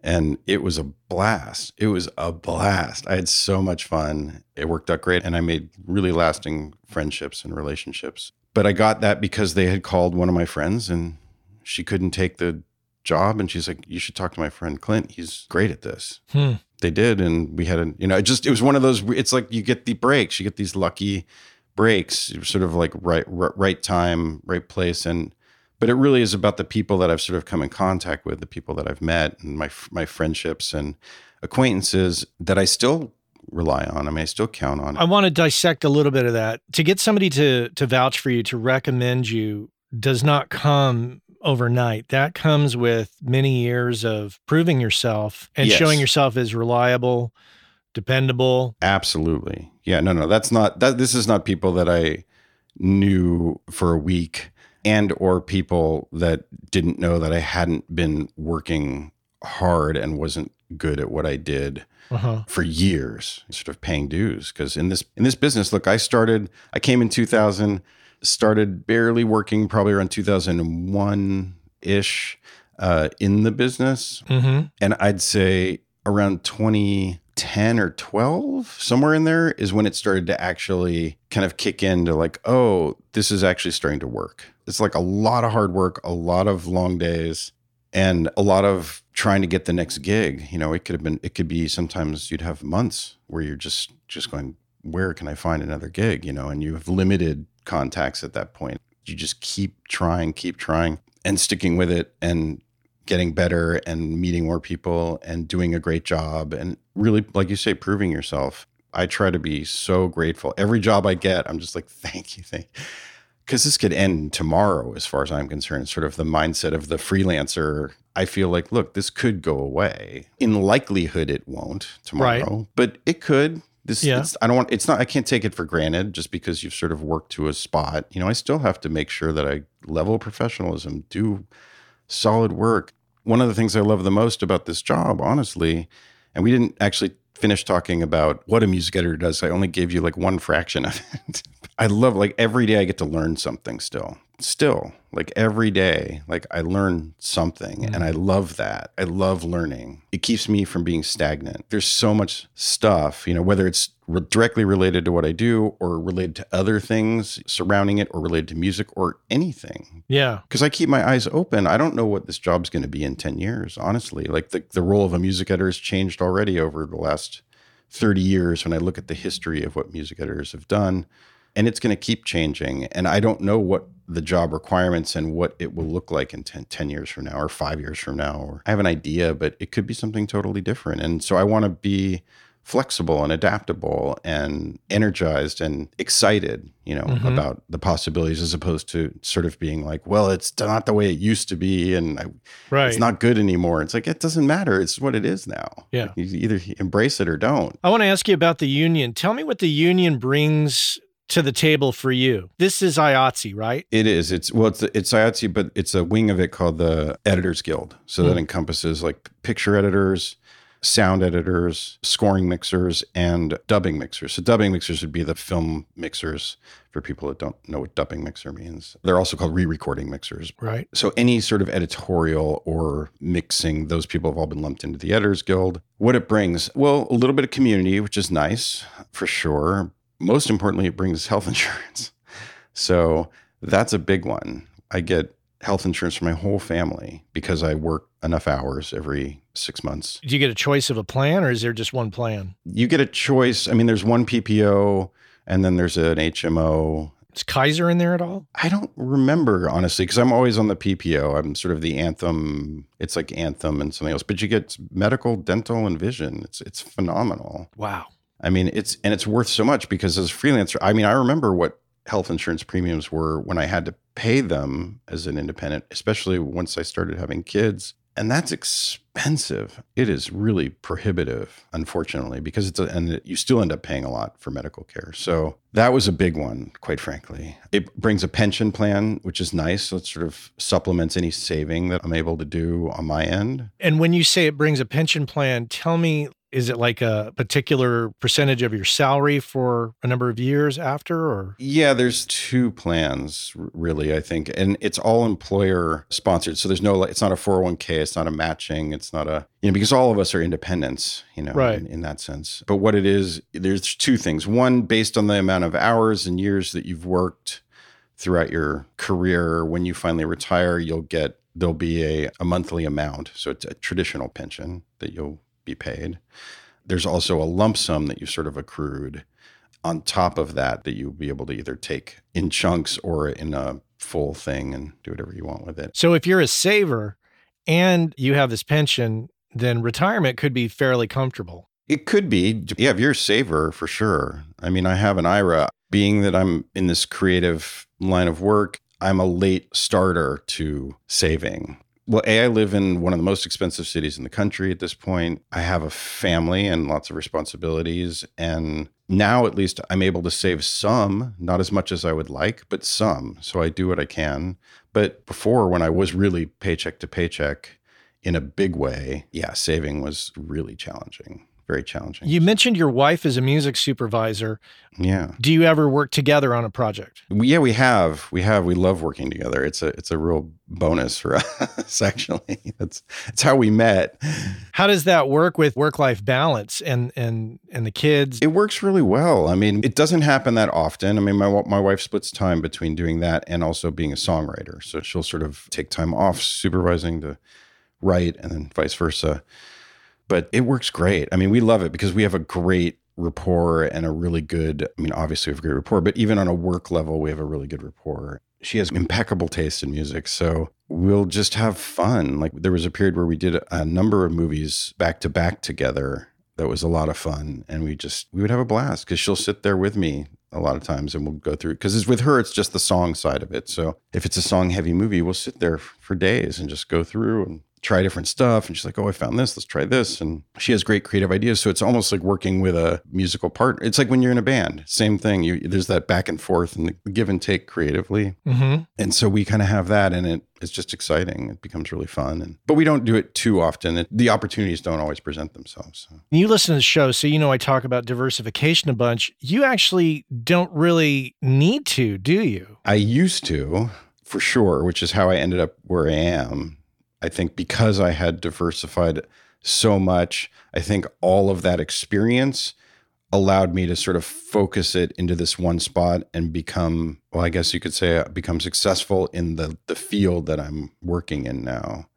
And it was a blast. It was a blast. I had so much fun. It worked out great. And I made really lasting friendships and relationships. But I got that because they had called one of my friends and she couldn't take the job. And she's like, You should talk to my friend Clint. He's great at this. Hmm. They did. And we had a, you know, it just, it was one of those, it's like you get the breaks, you get these lucky breaks, sort of like right, right time, right place, and but it really is about the people that I've sort of come in contact with, the people that I've met, and my my friendships and acquaintances that I still rely on. I mean, I still count on. I want to dissect a little bit of that. To get somebody to to vouch for you, to recommend you, does not come overnight. That comes with many years of proving yourself and yes. showing yourself as reliable, dependable. Absolutely. Yeah, no, no, that's not that this is not people that I knew for a week and or people that didn't know that I hadn't been working hard and wasn't good at what I did uh-huh. for years, sort of paying dues because in this in this business, look, I started I came in 2000, started barely working probably around 2001 ish uh, in the business, mm-hmm. and I'd say around 20 10 or 12, somewhere in there, is when it started to actually kind of kick into like, oh, this is actually starting to work. It's like a lot of hard work, a lot of long days, and a lot of trying to get the next gig. You know, it could have been, it could be sometimes you'd have months where you're just, just going, where can I find another gig? You know, and you have limited contacts at that point. You just keep trying, keep trying and sticking with it and getting better and meeting more people and doing a great job and really like you say proving yourself. I try to be so grateful. Every job i get i'm just like [LAUGHS] thank you thank because this could end tomorrow as far as i'm concerned sort of the mindset of the freelancer. I feel like look this could go away. In likelihood it won't tomorrow right. but it could. This yeah. i don't want it's not i can't take it for granted just because you've sort of worked to a spot. You know i still have to make sure that i level professionalism do solid work one of the things I love the most about this job, honestly, and we didn't actually finish talking about what a music editor does. I only gave you like one fraction of [LAUGHS] it. I love like every day I get to learn something still still like every day like i learn something mm-hmm. and i love that. I love learning. It keeps me from being stagnant. There's so much stuff you know whether it's re- directly related to what i do or related to other things surrounding it or related to music or anything. Yeah. Because i keep my eyes open. I don't know what this job's going to be in 10 years honestly. Like the, the role of a music editor has changed already over the last 30 years when i look at the history of what music editors have done and it's going to keep changing and i don't know what the job requirements and what it will look like in 10, 10, years from now or five years from now or i have an idea but it could be something totally different and so i want to be flexible and adaptable and energized and excited you know mm-hmm. about the possibilities as opposed to sort of being like well it's not the way it used to be and I, right. it's not good anymore. It's like it doesn't matter it's what it is now. Yeah. You either embrace it or don't. I want to ask you about the union. Tell me what the union brings to the table for you. This is IATSE, right? It is. It's well, it's it's IATSE, but it's a wing of it called the Editors Guild. So mm. that encompasses like picture editors, sound editors, scoring mixers, and dubbing mixers. So dubbing mixers would be the film mixers for people that don't know what dubbing mixer means. They're also called re-recording mixers. Right. So any sort of editorial or mixing, those people have all been lumped into the Editors Guild. What it brings, well, a little bit of community, which is nice for sure most importantly, it brings health [LAUGHS] insurance. So that's a big one. I get health insurance for my whole family because I work enough hours every six months. Do you get a choice of a plan or is there just one plan? You get a choice. I mean, there's one PPO and then there's an HMO. Is Kaiser in there at all? I don't remember honestly because I'm always on the PPO. I'm sort of the Anthem. It's like Anthem and something else, but you get medical, dental, and vision. It's it's phenomenal. Wow. I mean, it's and it's worth so much because as a freelancer, I mean, I remember what health insurance premiums were when I had to pay them as an independent, especially once I started having kids. And that's expensive. It is really prohibitive, unfortunately, because it's a, and you still end up paying a lot for medical care. So that was a big one, quite frankly. It brings a pension plan, which is nice. So it sort of supplements any saving that I'm able to do on my end. And when you say it brings a pension plan, tell me is it like a particular percentage of your salary for a number of years after or? Yeah there's two plans really i think and it's all employer sponsored so there's no it's not a 401k it's not a matching it's not a you know because all of us are independents you know right. in, in that sense. But what it is there's two things. One based on the amount of hours and years that you've worked throughout your career when you finally retire you'll get there'll be a, a monthly amount so it's a traditional pension that you'll be paid. There's also a lump sum that you sort of accrued on top of that that you'll be able to either take in chunks or in a full thing and do whatever you want with it. So if you're a saver and you have this pension, then retirement could be fairly comfortable. It could be. Yeah, if you're a saver, for sure. I mean, I have an IRA. Being that I'm in this creative line of work, I'm a late starter to saving well, A, I live in one of the most expensive cities in the country at this point. I have a family and lots of responsibilities. And now, at least, I'm able to save some, not as much as I would like, but some. So I do what I can. But before, when I was really paycheck to paycheck in a big way, yeah, saving was really challenging very challenging. You mentioned your wife is a music supervisor. Yeah. Do you ever work together on a project? We, yeah, we have. We have. We love working together. It's a it's a real bonus for [LAUGHS] us actually. That's it's how we met. How does that work with work-life balance and and and the kids? It works really well. I mean, it doesn't happen that often. I mean, my my wife splits time between doing that and also being a songwriter. So she'll sort of take time off supervising to write and then vice versa but it works great. I mean, we love it because we have a great rapport and a really good, I mean, obviously we have a great rapport, but even on a work level, we have a really good rapport. She has impeccable taste in music. So we'll just have fun. Like there was a period where we did a number of movies back to back together. That was a lot of fun. And we just, we would have a blast because she'll sit there with me a lot of times and we'll go through because it's with her it's just the song side of it so if it's a song heavy movie we'll sit there for days and just go through and try different stuff. And she's like, Oh, I found this. Let's try this. And she has great creative ideas. So it's almost like working with a musical partner. It's like when you're in a band, same thing. You, there's that back and forth and the give and take creatively. Mm-hmm. And so we kind of have that and it, it's just exciting. It becomes really fun. And, but we don't do it too often. It, the opportunities don't always present themselves. So. You listen to the show, so you know I talk about diversification a bunch. You actually don't really need to, do you? I used to, for sure, which is how I ended up where I am I think because I had diversified so much, I think all of that experience allowed me to sort of focus it into this one spot and become well i guess you could say become successful in the the field that i'm working in now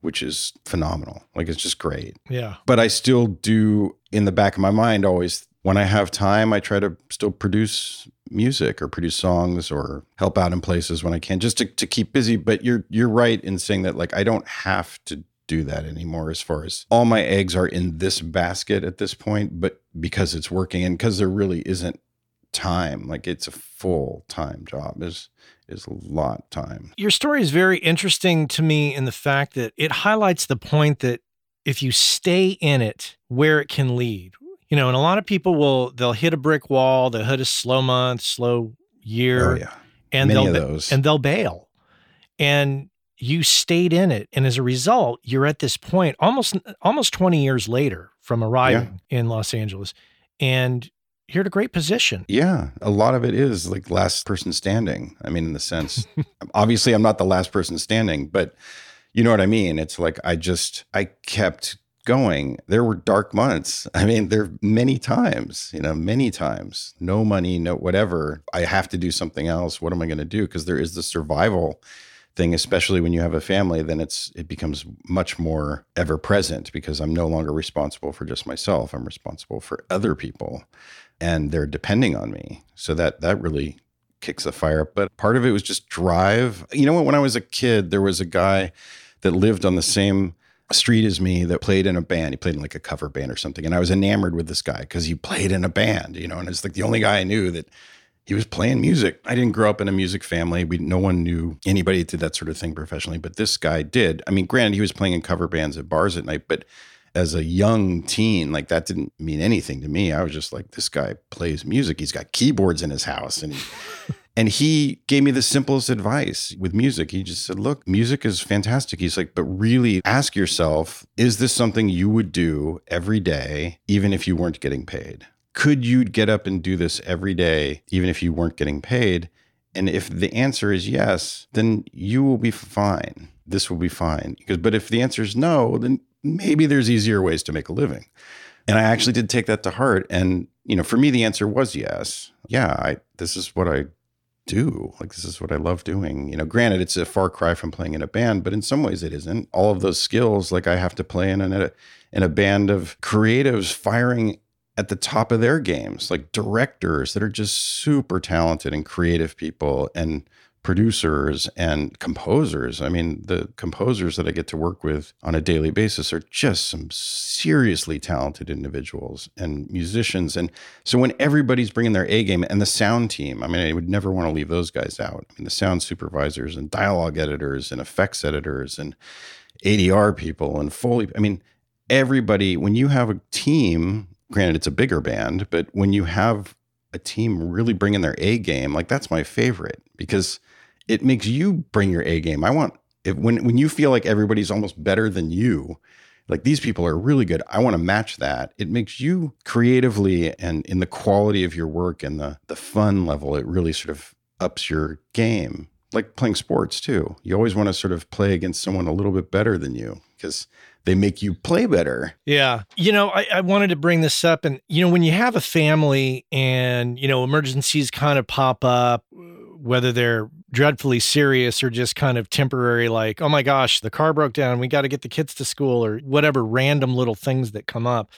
which is phenomenal. Like it's just great. Yeah. But i still do in the back of my mind always when i have time i try to still produce music or produce songs or help out in places when I can just to, to keep busy. But you're you're right in saying that like I don't have to do that anymore as far as all my eggs are in this basket at this point, but because it's working and because there really isn't time, like it's a full time job is is a lot time. Your story is very interesting to me in the fact that it highlights the point that if you stay in it, where it can lead, you know, and a lot of people will they'll hit a brick wall, they'll hit a slow month, slow year, oh, yeah. and Many they'll of those. and they'll bail. And you stayed in it, and as a result, you're at this point almost almost 20 years later from arriving yeah. in Los Angeles, and you're at a great position. Yeah, a lot of it is like last person standing. I mean, in the sense, [LAUGHS] obviously, I'm not the last person standing, but you know what I mean. It's like I just I kept going. There were dark months. I mean, there many times, you know, many times, no money, no whatever. I have to do something else. What am I going to do? Because there is the survival thing, especially when you have a family, then it's it becomes much more ever present because I'm no longer responsible for just myself. I'm responsible for other people and they're depending on me. So that that really kicks the fire up. But part of it was just drive. You know what? When I was a kid, there was a guy that lived on the same street as me that played in a band. He played in like a cover band or something. And I was enamored with this guy because he played in a band, you know, and it's like the only guy I knew that he was playing music. I didn't grow up in a music family. We no one knew anybody did that sort of thing professionally, but this guy did. I mean, granted, he was playing in cover bands at bars at night, but as a young teen, like that didn't mean anything to me. I was just like, this guy plays music. He's got keyboards in his house, and he, and he gave me the simplest advice with music. He just said, "Look, music is fantastic." He's like, "But really, ask yourself: Is this something you would do every day, even if you weren't getting paid?" could you get up and do this every day, even if you weren't getting paid? And if the answer is yes, then you will be fine. This will be fine. Because, but if the answer is no, then maybe there's easier ways to make a living. And I actually did take that to heart. And, you know, for me, the answer was yes. Yeah, I, this is what I do. Like, this is what I love doing. You know, granted, it's a far cry from playing in a band, but in some ways it isn't. All of those skills, like I have to play in a, in a band of creatives firing at the top of their games, like directors that are just super talented and creative people and producers and composers. I mean, the composers that I get to work with on a daily basis are just some seriously talented individuals and musicians. And so when everybody's bringing their A game and the sound team, I mean, I would never want to leave those guys out. I mean, the sound supervisors and dialogue editors and effects editors and ADR people and Foley. I mean, everybody, when you have a team granted it's a bigger band but when you have a team really bringing their a game like that's my favorite because it makes you bring your a game i want if when when you feel like everybody's almost better than you like these people are really good i want to match that it makes you creatively and in the quality of your work and the the fun level it really sort of ups your game like playing sports too you always want to sort of play against someone a little bit better than you because they make you play better. Yeah. You know, I, I, wanted to bring this up. And, you know, when you have a family and, you know, emergencies kind of pop up, whether they're dreadfully serious or just kind of temporary, like, oh my gosh, the car broke down, we got to get the kids to school, or whatever random little things that come up.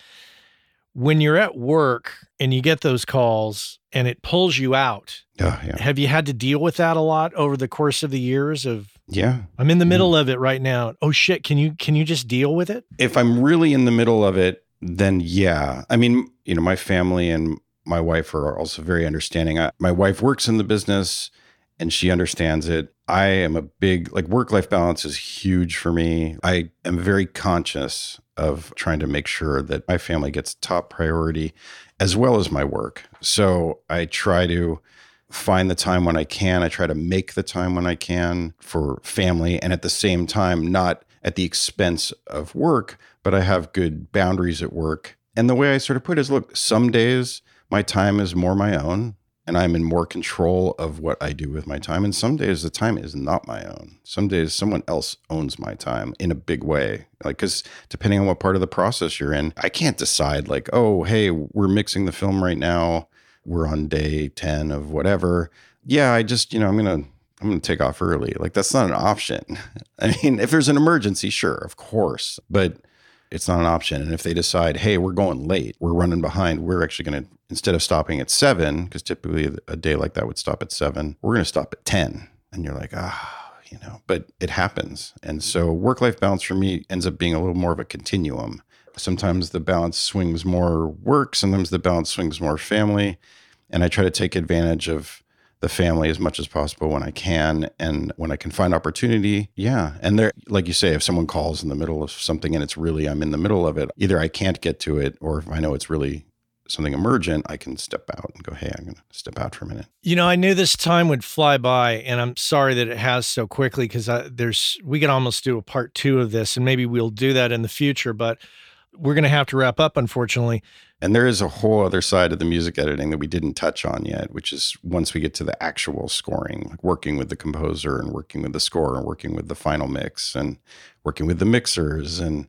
When you're at work and you get those calls and it pulls you out, oh, yeah. have you had to deal with that a lot over the course of the years of yeah. I'm in the middle mm-hmm. of it right now. Oh shit, can you can you just deal with it? If I'm really in the middle of it, then yeah. I mean, you know, my family and my wife are also very understanding. I, my wife works in the business and she understands it. I am a big like work life balance is huge for me. I am very conscious of trying to make sure that my family gets top priority as well as my work. So I try to find the time when I can. I try to make the time when I can for family and at the same time, not at the expense of work, but I have good boundaries at work. And the way I sort of put it is look, some days my time is more my own and I'm in more control of what I do with my time. And some days the time is not my own. Some days someone else owns my time in a big way. Like, because depending on what part of the process you're in, I can't decide, like, oh, hey, we're mixing the film right now we're on day 10 of whatever. Yeah, I just, you know, I'm going to I'm going to take off early. Like that's not an option. [LAUGHS] I mean, if there's an emergency, sure, of course, but it's not an option. And if they decide, "Hey, we're going late. We're running behind. We're actually going to instead of stopping at 7 because typically a day like that would stop at 7, we're going to stop at 10." And you're like, "Ah, you know, but it happens. And so work life balance for me ends up being a little more of a continuum. Sometimes the balance swings more work, sometimes the balance swings more family. And I try to take advantage of the family as much as possible when I can. And when I can find opportunity, yeah. And there, like you say, if someone calls in the middle of something and it's really, I'm in the middle of it, either I can't get to it or if I know it's really something emergent, I can step out and go, hey, I'm going to step out for a minute. You know, I knew this time would fly by, and I'm sorry that it has so quickly because there's, we could almost do a part two of this, and maybe we'll do that in the future. But we're going to have to wrap up, unfortunately. And there is a whole other side of the music editing that we didn't touch on yet, which is once we get to the actual scoring, like working with the composer and working with the score and working with the final mix and working with the mixers and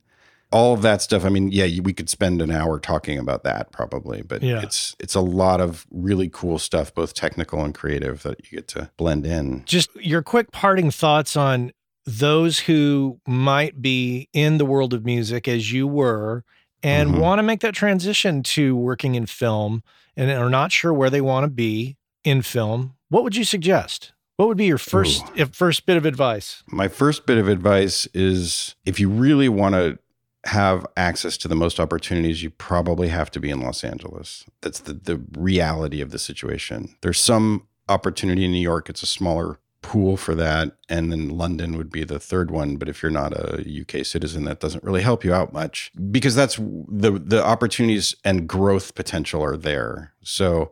all of that stuff. I mean, yeah, we could spend an hour talking about that probably, but Yeah. it's it's a lot of really cool stuff, both technical and creative, that you get to blend in. Just your quick parting thoughts on those who might be in the world of music as you were and Mhm. want to make that transition to working in film and are not sure where they want to be in film. What would you suggest? What would be your first Ooh. first bit of advice? My first bit of advice is if you really want to have access to the most opportunities, you probably have to be in Los Angeles. That's the, the reality of the situation. There's some opportunity in New York, it's a smaller pool for that. And then London would be the third one. But if you're not a UK citizen, that doesn't really help you out much because that's the the opportunities and growth potential are there. So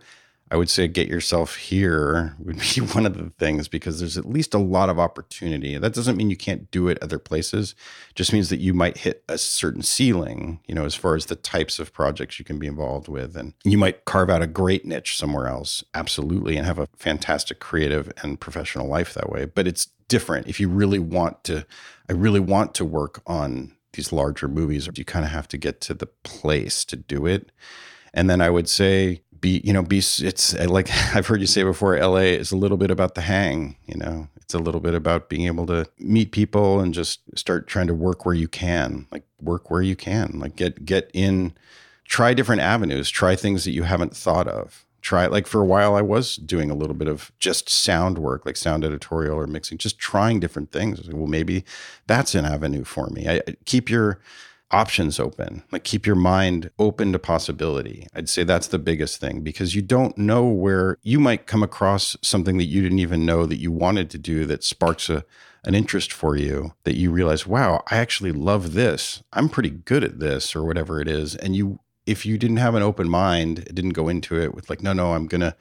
I would say get yourself here would be [LAUGHS] one of the things because there's at least a lot of opportunity. That doesn't mean you can't do it other places. It just means that you might hit a certain ceiling, you know, as far as the types of projects you can be involved with. And you might carve out a great niche somewhere else, absolutely, and have a fantastic creative and professional life that way. But it's different if you really want to, I really want to work on these larger movies, you kind of have to get to the place to do it. And then I would say, be you know be it's eh, like [LAUGHS] I've heard you say before. LA is a little bit about the hang. You know, it's a little bit about being able to meet people and just start trying to work where you can. Like work where you can. Like get get in, try different avenues. Try things that you haven't thought of. Try like for a while I was doing a little bit of just sound work, like sound editorial or mixing, just trying different things. Well, maybe that's an avenue for me. I- keep your options open. Like keep your mind open to possibility. I'd say that's the biggest thing because you don't know where you might come across something that you didn't even know that you wanted to do that sparks a an interest for you that you realize wow i actually love this. I'm pretty good at this or whatever it is. And you if you didn't have an open mind it didn't go into it with like no no i'm gonna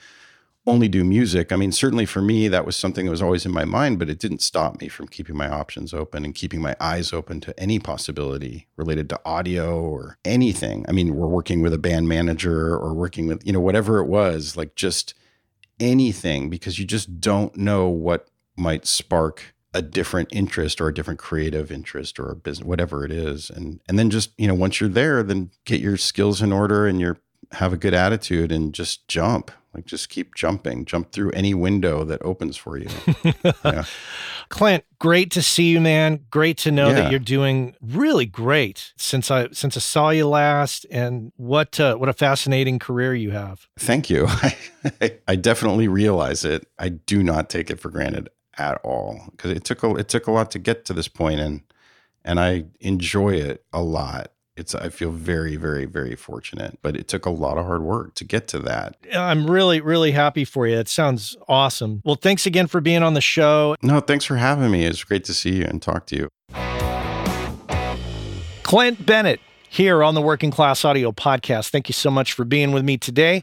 only do music. I mean, certainly for me, that was something that was always in my mind, but it didn't stop me from keeping my options open and keeping my eyes open to any possibility related to audio or anything. I mean, we're working with a band manager or working with, you know, whatever it was, like just anything, because you just don't know what might spark a different interest or a different creative interest or a business, whatever it is. And and then just, you know, once you're there, then get your skills in order and you're have a good attitude and just jump. Like just keep jumping, jump through any window that opens for you. [LAUGHS] Yeah. Clint, great to see you, man. Great to know Yeah. that you're doing really great since I since I saw you last. And what uh, what a fascinating career you have. Thank you. [LAUGHS] I, I definitely realize it. I do not take it for granted at all because it took a, it took a lot to get to this point and and I enjoy it a lot. It's I feel very very very fortunate, but it took a lot of hard work to get to that. I'm really really happy for you. It sounds awesome. Well, thanks again for being on the show. No, thanks for having me. It's great to see you and talk to you. Clint Bennett here on the Working Class Audio Podcast. Thank you so much for being with me today.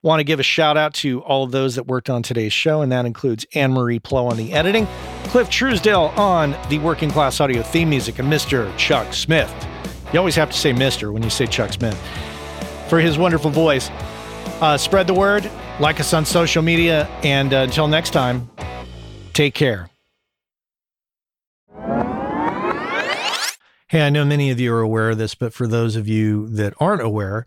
Want to give a shout out to all of those that worked on today's show, and that includes Anne Marie Plo on the editing, Cliff Truesdale on the working class audio theme music, and Mr. Chuck Smith. You always have to say Mr. when you say Chuck Smith for his wonderful voice. Uh, spread the word, like us on social media, and uh, until next time, take care. Hey, I know many of you are aware of this, but for those of you that aren't aware,